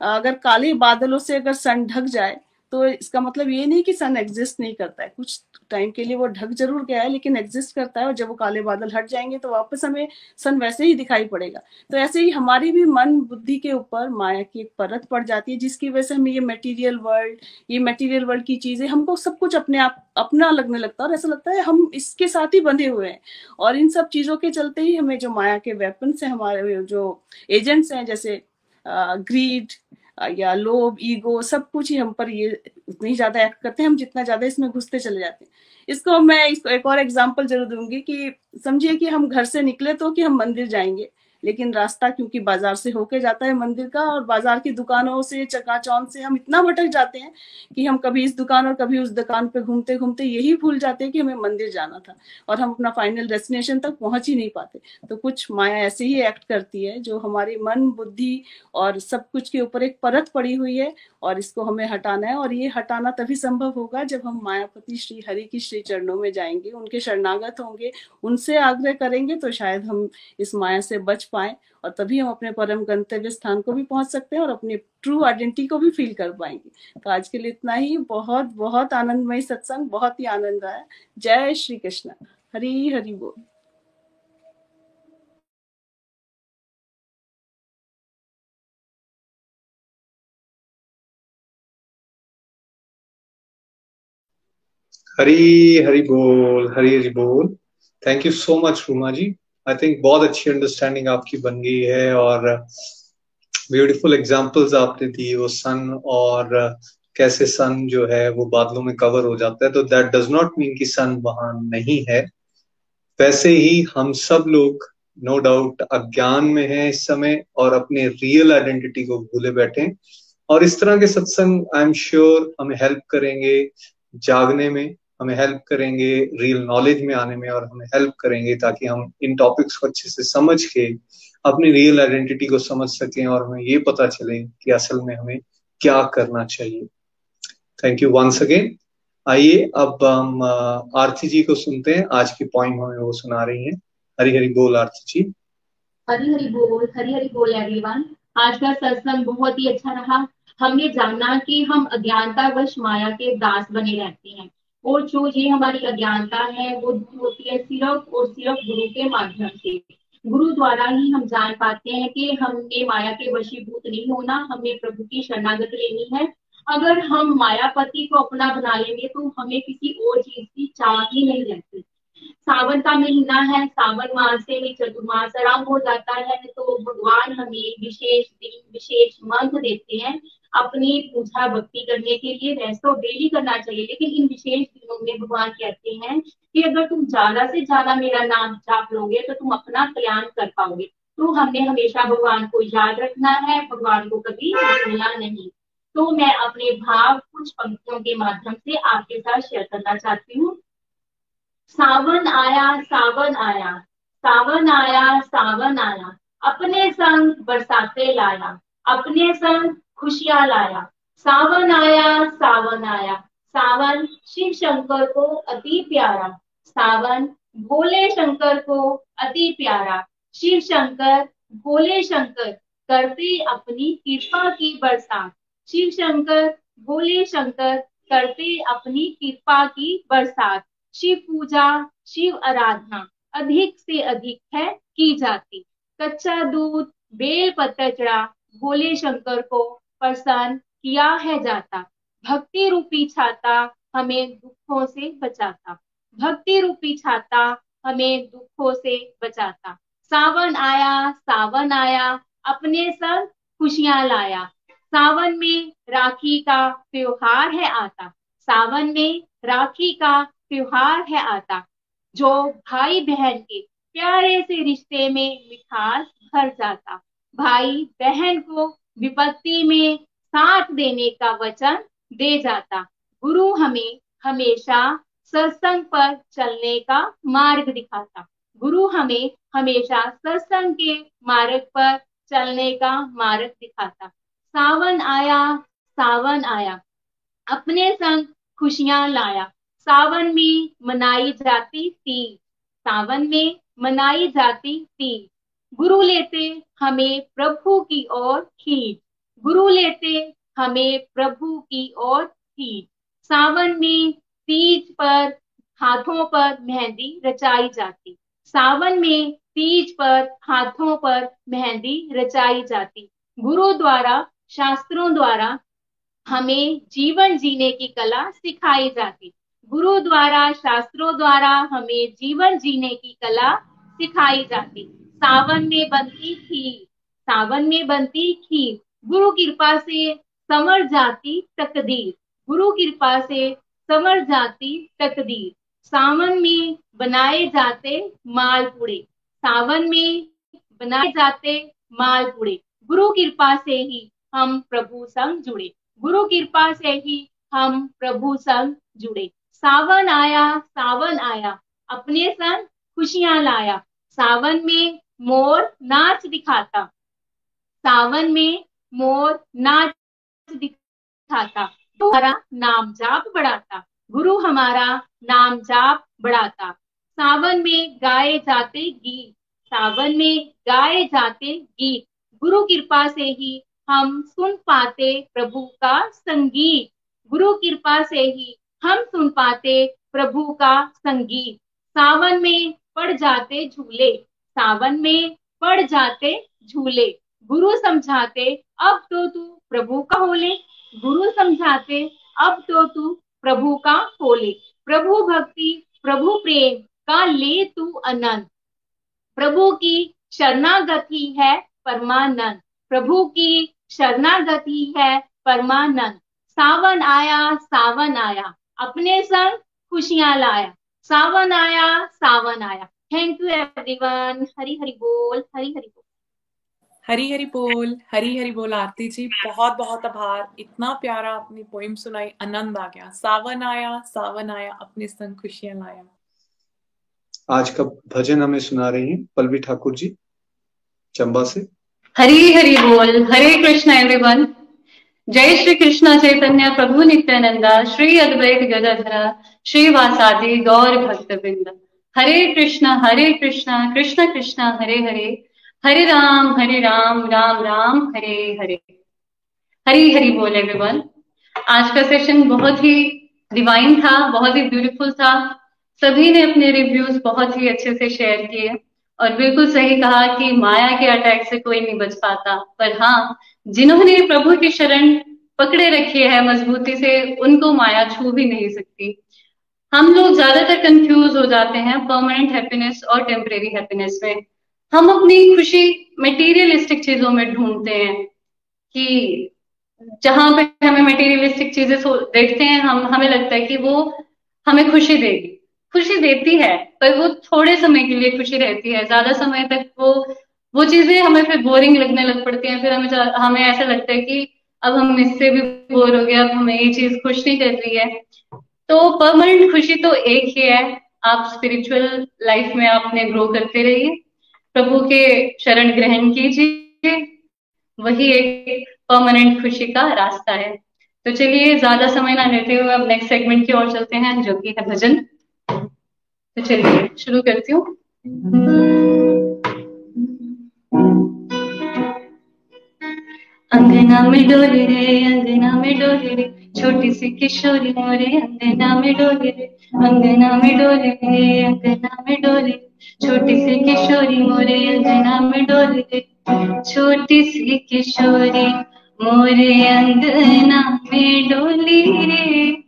अगर काले बादलों से अगर सन ढक जाए तो इसका मतलब ये नहीं कि सन एग्जिस्ट नहीं करता है, कुछ टाइम के लिए वो ढक ज़रूर गया है, लेकिन एग्जिस्ट करता है और जब वो काले बादल हट जाएँगे तो वापस हमें सन वैसे ही दिखाई पड़ेगा। तो ऐसे ही हमारी भी मन बुद्धि के ऊपर माया की एक परत पड़ जाती है, जिसकी वजह से हमें ये मटेरियल वर्ल्ड ये मटेरियल वर्ल्ड की चीज़ें, हमको सब कुछ अपने आप, अपना लगने लगता है और ऐसा लगता है हम इसके साथ ही बंधे हुए हैं। और इन सब चीज़ों के चलते ही हमें जो माया के वेपन है, हमारे जो एजेंट्स हैं, जैसे ग्रीड या लोभ, ईगो, सब कुछ ही हम पर ये उतनी ज़्यादा एक्ट करते हैं, हम जितना ज़्यादा इसमें घुसते चले जाते हैं। इसको मैं इसको एक और एग्ज़ाम्पल ज़रूर दूँगी कि समझिए कि हम घर से निकले तो कि हम मंदिर जाएँगे। लेकिन रास्ता क्योंकि बाज़ार से होके जाता है मंदिर का और बाज़ार की दुकानों से, चकाचौंध से हम इतना भटक जाते हैं कि हम कभी इस दुकान और कभी उस दुकान पे घूमते घूमते यही भूल जाते हैं कि हमें मंदिर जाना था और हम अपना फाइनल डेस्टिनेशन तक पहुँच ही नहीं पाते। तो कुछ माया ऐसे ही एक्ट करती है जो हमारी मन, बुद्धि और सब कुछ के ऊपर एक परत पड़ी हुई है और इसको हमें हटाना है और ये हटाना तभी संभव होगा जब हम मायापति श्री हरि की श्री चरणों में जाएँगे, उनके शरणागत होंगे, उनसे आग्रह करेंगे तो शायद हम इस माया से बच पाए और तभी हम अपने परम गंतव्य स्थान को भी पहुँच सकते हैं और अपनी ट्रू आइडेंटिटी को भी फील कर पाएँगे। तो आज के लिए इतना ही। बहुत बहुत आनंदमय सत्संग, बहुत ही आनंद आया। जय श्री कृष्ण। हरी, हरि बोल। हरी, हरि बोल, हरी, हरि बोल। Thank you so much Ruma ji. I think बहुत अच्छी अंडरस्टैंडिंग आपकी बन गई है और ब्यूटीफुल एग्जांपल्स आपने दी, वो सन और कैसे सन जो है वो बादलों में कवर हो जाता है। तो दैट डज नॉट मीन कि सन वहाँ नहीं है। वैसे ही हम सब लोग नो डाउट अज्ञान में है इस समय और अपने रियल आइडेंटिटी को भूले बैठे और इस तरह के सत्संग आई एम श्योर हमें हेल्प करेंगे जागने में। हमें हेल्प करेंगे रियल नॉलेज में आने में और हमें हेल्प करेंगे ताकि हम इन टॉपिक्स को अच्छे से समझ के अपनी रियल आइडेंटिटी को समझ सकें और हमें ये पता चले कि असल में हमें क्या करना चाहिए। थैंक यू वंस अगेन आइए, अब हम आरती जी को सुनते हैं। आज की पॉइंट हमें वो सुना रही हैं। हरी हरी बोल आरती जी। हरी हरी बोल हरी हरी बोल एवरीवन आज का सत्संग बहुत ही अच्छा रहा। हमने जाना कि हम अज्ञानता वश माया के दास बने रहते हैं। और जो ये हमारी अज्ञानता है, वो होती है सिर्फ़ और सिर्फ़ गुरु के माध्यम से। गुरु द्वारा ही हम जान पाते हैं कि हमने माया के वशीभूत नहीं होना हमें प्रभु की शरणागत लेनी है। अगर हम मायापति को अपना बना लेंगे तो हमें किसी और चीज़ की चाह ही नहीं रहती। सावन का महीना है, सावन मास से ही चतुर्मास आराम हो जाता है तो भगवान हमें विशेष दिन, विशेष मंत्र देते हैं अपनी पूजा भक्ति करने के लिए रेस्ट तो डेली करना चाहिए, लेकिन इन विशेष दिनों में भगवान कहते हैं कि अगर तुम ज़्यादा से ज़्यादा मेरा नाम जाप लोगे तो तुम अपना कल्याण कर पाओगे। तो हमने हमेशा भगवान को याद रखना है, भगवान को कभी भूलना नहीं। तो मैं अपने भाव कुछ पंक्तियों के माध्यम से आपके साथ शेयर करना चाहती हूँ। सावन आया सावन आया सावन आया सावन आया, अपने संग बरसाते लाया, अपने संग खुशियाँ लाया सावन आया सावन आया सावन शिव शंकर को अति प्यारा। सावन, भोले शंकर को अति प्यारा। शिव शंकर, भोले शंकर, करते अपनी कृपा की बरसात। शिव शंकर, भोले शंकर, करते अपनी कृपा की बरसात। शिव पूजा, शिव आराधना, अधिक से अधिक है की जाती। कच्चा दूध, बेल पत्थर चढ़ा भोले शंकर को प्रसन्न किया है जाता। भक्ति रूपी छाता हमें दुखों से बचाता। भक्ति रूपी छाता हमें दुखों से बचाता। सावन आया सावन आया, अपने सब खुशियाँ लाया। सावन में राखी का त्योहार है आता। सावन में राखी का त्योहार है आता। जो भाई बहन के प्यारे से रिश्ते में मिठास भर जाता। भाई बहन को विपत्ति में साथ देने का वचन दे जाता। गुरु हमें हमेशा सत्संग पर चलने का मार्ग दिखाता। गुरु हमें हमेशा सत्संग के मार्ग पर चलने का मार्ग दिखाता। सावन आया सावन आया। अपने संग खुशियाँ लाया। सावन में मनाई जाती तीज सावन में मनाई जाती तीज गुरु लेते हमें प्रभु की ओर खींच गुरु लेते हमें प्रभु की ओर खींच सावन में तीज पर हाथों पर मेहंदी रचाई जाती। सावन में तीज पर हाथों पर मेहंदी रचाई जाती। गुरु द्वारा, शास्त्रों द्वारा हमें जीवन जीने की कला सिखाई जाती। गुरु द्वारा, शास्त्रों द्वारा हमें जीवन जीने की कला सिखाई जाती। सावन में बनती खीर सावन में बनती खीर गुरु कृपा से समर जाती तकदीर। गुरु कृपा से समर जाती तकदीर। सावन में बनाए जाते मालपुड़े। सावन में बनाए जाते मालपुड़े। गुरु कृपा से ही हम प्रभु संग जुड़े। गुरु कृपा से ही हम प्रभु संग जुड़े। सावन आया सावन आया। अपने संग खुशियाँ लाया। सावन में मोर नाच दिखाता। सावन में मोर नाच दिखाता। हमारा नाम जाप बढ़ाता। गुरु हमारा नाम जाप बढ़ाता। सावन में गाए जाते गीत। सावन में गाए जाते गीत। गुरु कृपा से ही हम सुन पाते प्रभु का संगीत। गुरु कृपा से ही हम सुन पाते प्रभु का संगीत। सावन में पड़ जाते झूले। सावन में पड़ जाते झूले। गुरु समझाते, अब तो तू प्रभु का होले। गुरु समझाते, अब तो तू प्रभु का होले। प्रभु भक्ति, प्रभु प्रेम का ले तू अनंत प्रभु की शरणागति है परमानंद। प्रभु की शरणागति है परमानंद। सावन आया सावन आया। अपने संग खुशियाँ लाया। सावन आया सावन आया। Thank you everyone Hari Hari बोल हरी हरी बोल हरी हरी बोल हरी हरी बोल आरती जी बहुत बहुत आभार। इतना प्यारा अपनी पोइम सुनाई आनंद आ गया। सावन आया सावन आया अपने संग खुशियाँ लाया। आज का भजन हमें सुना रही हैं पल्लवी ठाकुर जी चंबा से। हरी हरी बोल हरे कृष्ण एवरीवन जय श्री कृष्ण चैतन्य प्रभु नित्यानंदा श्री अद्वैत गदाधरा श्री वासादि गौर भक्त वृंद हरे कृष्ण हरे कृष्ण कृष्ण कृष्ण, हरे हरे। हरे राम हरे राम राम राम, हरे हरे। हरी हरी बोल एवरीवन आज का सेशन बहुत ही डिवाइन था, बहुत ही ब्यूटीफुल था। सभी ने अपने रिव्यूज़ बहुत ही अच्छे से शेयर किए। और बिल्कुल सही कहा कि माया के अटैक से कोई नहीं बच पाता। पर हाँ जिन्होंने प्रभु की शरण पकड़े रखी है मजबूती से, उनको माया छू भी नहीं सकती। हम लोग ज़्यादातर कंफ्यूज हो जाते हैं परमानेंट हैप्पीनेस और टेम्परेरी हैप्पीनेस में। हम अपनी खुशी मटेरियलिस्टिक चीज़ों में ढूंढते हैं कि जहाँ पे हमें मटेरियलिस्टिक चीज़ें देखते हैं, हम, हमें लगता है कि वो हमें खुशी देगी। खुशी देती है, पर वो थोड़े समय के लिए खुशी रहती है। ज़्यादा समय तक वो वो चीज़ें हमें फिर बोरिंग लगने लग पड़ती हैं। फिर हमें हमें ऐसा लगता है कि अब हम इससे भी बोर हो गए, अब हमें ये चीज़ खुश नहीं कर रही है। तो परमानेंट खुशी तो एक ही है। आप स्पिरिचुअल लाइफ में आपने ग्रो करते रहिए। प्रभु के शरण ग्रहण कीजिए। वही एक परमानेंट खुशी का रास्ता है। तो चलिए, ज़्यादा समय ना लेते हुए अब नेक्स्ट सेगमेंट की ओर चलते हैं जो कि है भजन। तो चलिए, शुरू करती हूँ। अंगना में डोली रे, अंगना में डोली रे। छोटी सी किशोरी मोरे, अंगना में डोले, अंगना में डोली, अंगना में डोली। छोटी सी किशोरी मोरे, अंगना में डोली। छोटी सी किशोरी मोरे, अंगना में डोली। रे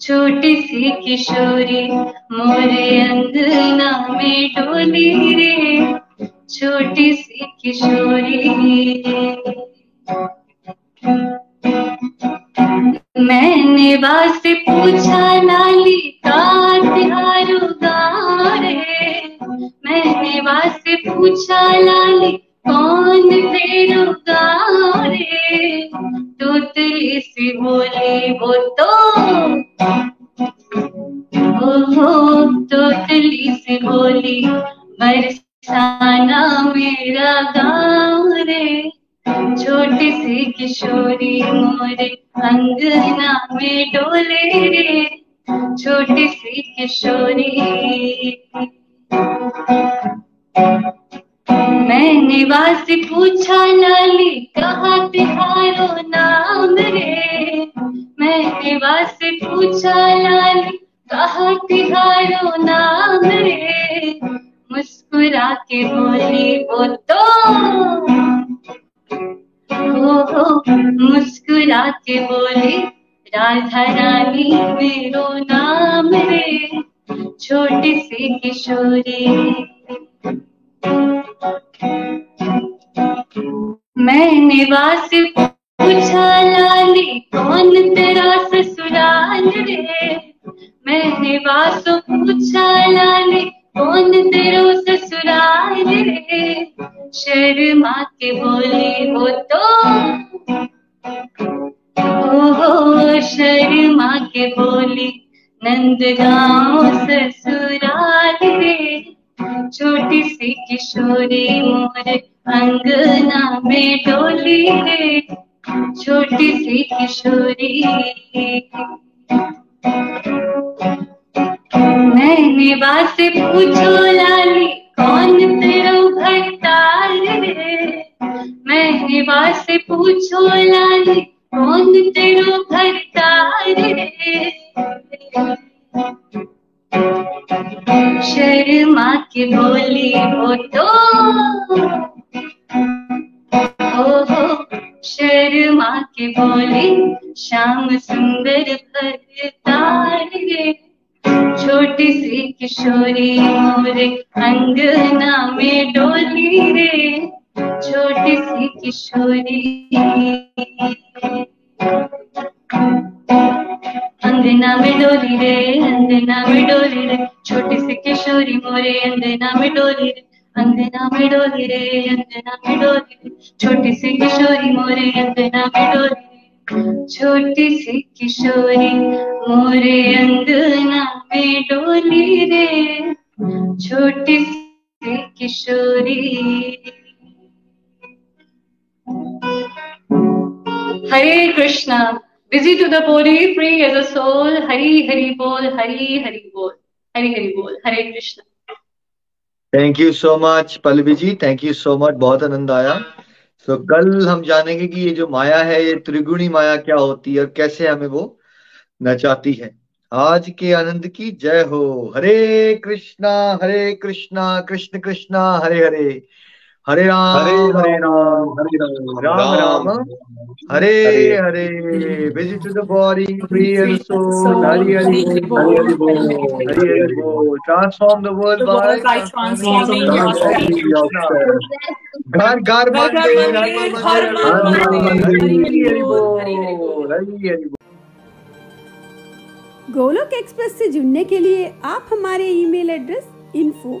छोटी सी किशोरी मोरे, अंगना में डोली। रे छोटी सी किशोरी। मैंने से पूछा लाली का तिहारू मैंने वासे पूछा लाली, कौन तेरो गाँव रे तोतली सी बोली, वो तो मैंने वास पूछा लाली, कहा तिहारो नाम रे? मैंने वास पूछा लाली, कहा तिहारो नाम रे? मुस्कुरा के बोली, वो तो हो हो मुस्कुरा के बोली, राधा रानी, मेरो नाम रे, छोटी सी किशोरी मैंने वास पूछा, लाली, कौन तेरा ससुराल रे मैंने वास पूछा, लाली, कौन तेरो ससुराल रे शर्मा के बोली हो तो। हो शर्मा के बोली नंदगांव ससुराल रे छोटी सी किशोरी मोर अंगना में डोली रे छोटी सी किशोरी। मैंने बात पूछो लाली, कौन तेरो भरताल रे मैंने बात पूछो लाली, कौन तेरो भरताल रे शर्मा के बोली हो तो। ओहो, शर्मा के बोली श्याम सुंदर भरताल रे छोटी सी किशोरी मोरे अंगना में डोली रे। छोटी सी किशोरी। अंगना में डोली रे अंगना में डोली रे। छोटी सी किशोरी मोरे अंगना में डोली रे। अंगना में डोली रे अंगना में डोली रे। छोटी सी किशोरी मोरे अंगना में डोली छोटी सी किशोरी मोरे अंगना में डोली रे। छोटी सी किशोरी। Hare Krishna. Busy to the body free as a soul. Hari hari bol hari hari bol. Hari hari bol. Hare krishna. Thank you so much Pallavi ji thank you so much बहुत आनंद आया। सो so, कल हम जानेंगे कि ये जो माया है ये त्रिगुणी माया क्या होती है और कैसे हमें वो नचाती है। आज के आनंद की जय हो। Hare Krishna Hare Krishna Krishna Krishna Hare Hare. Hare Ram Hare Hare Ram Hare Ram Ram Ram Hare Hare visit to the body free and soul Hari Hari बोल हरि हरि बोल हरि हरि बोल transform the world The world by by yourself. घर घर घर घर मंदिर हरि हरि बोल हरि हरि बोल गोलोक एक्सप्रेस से जुड़ने के लिए आप हमारे email address info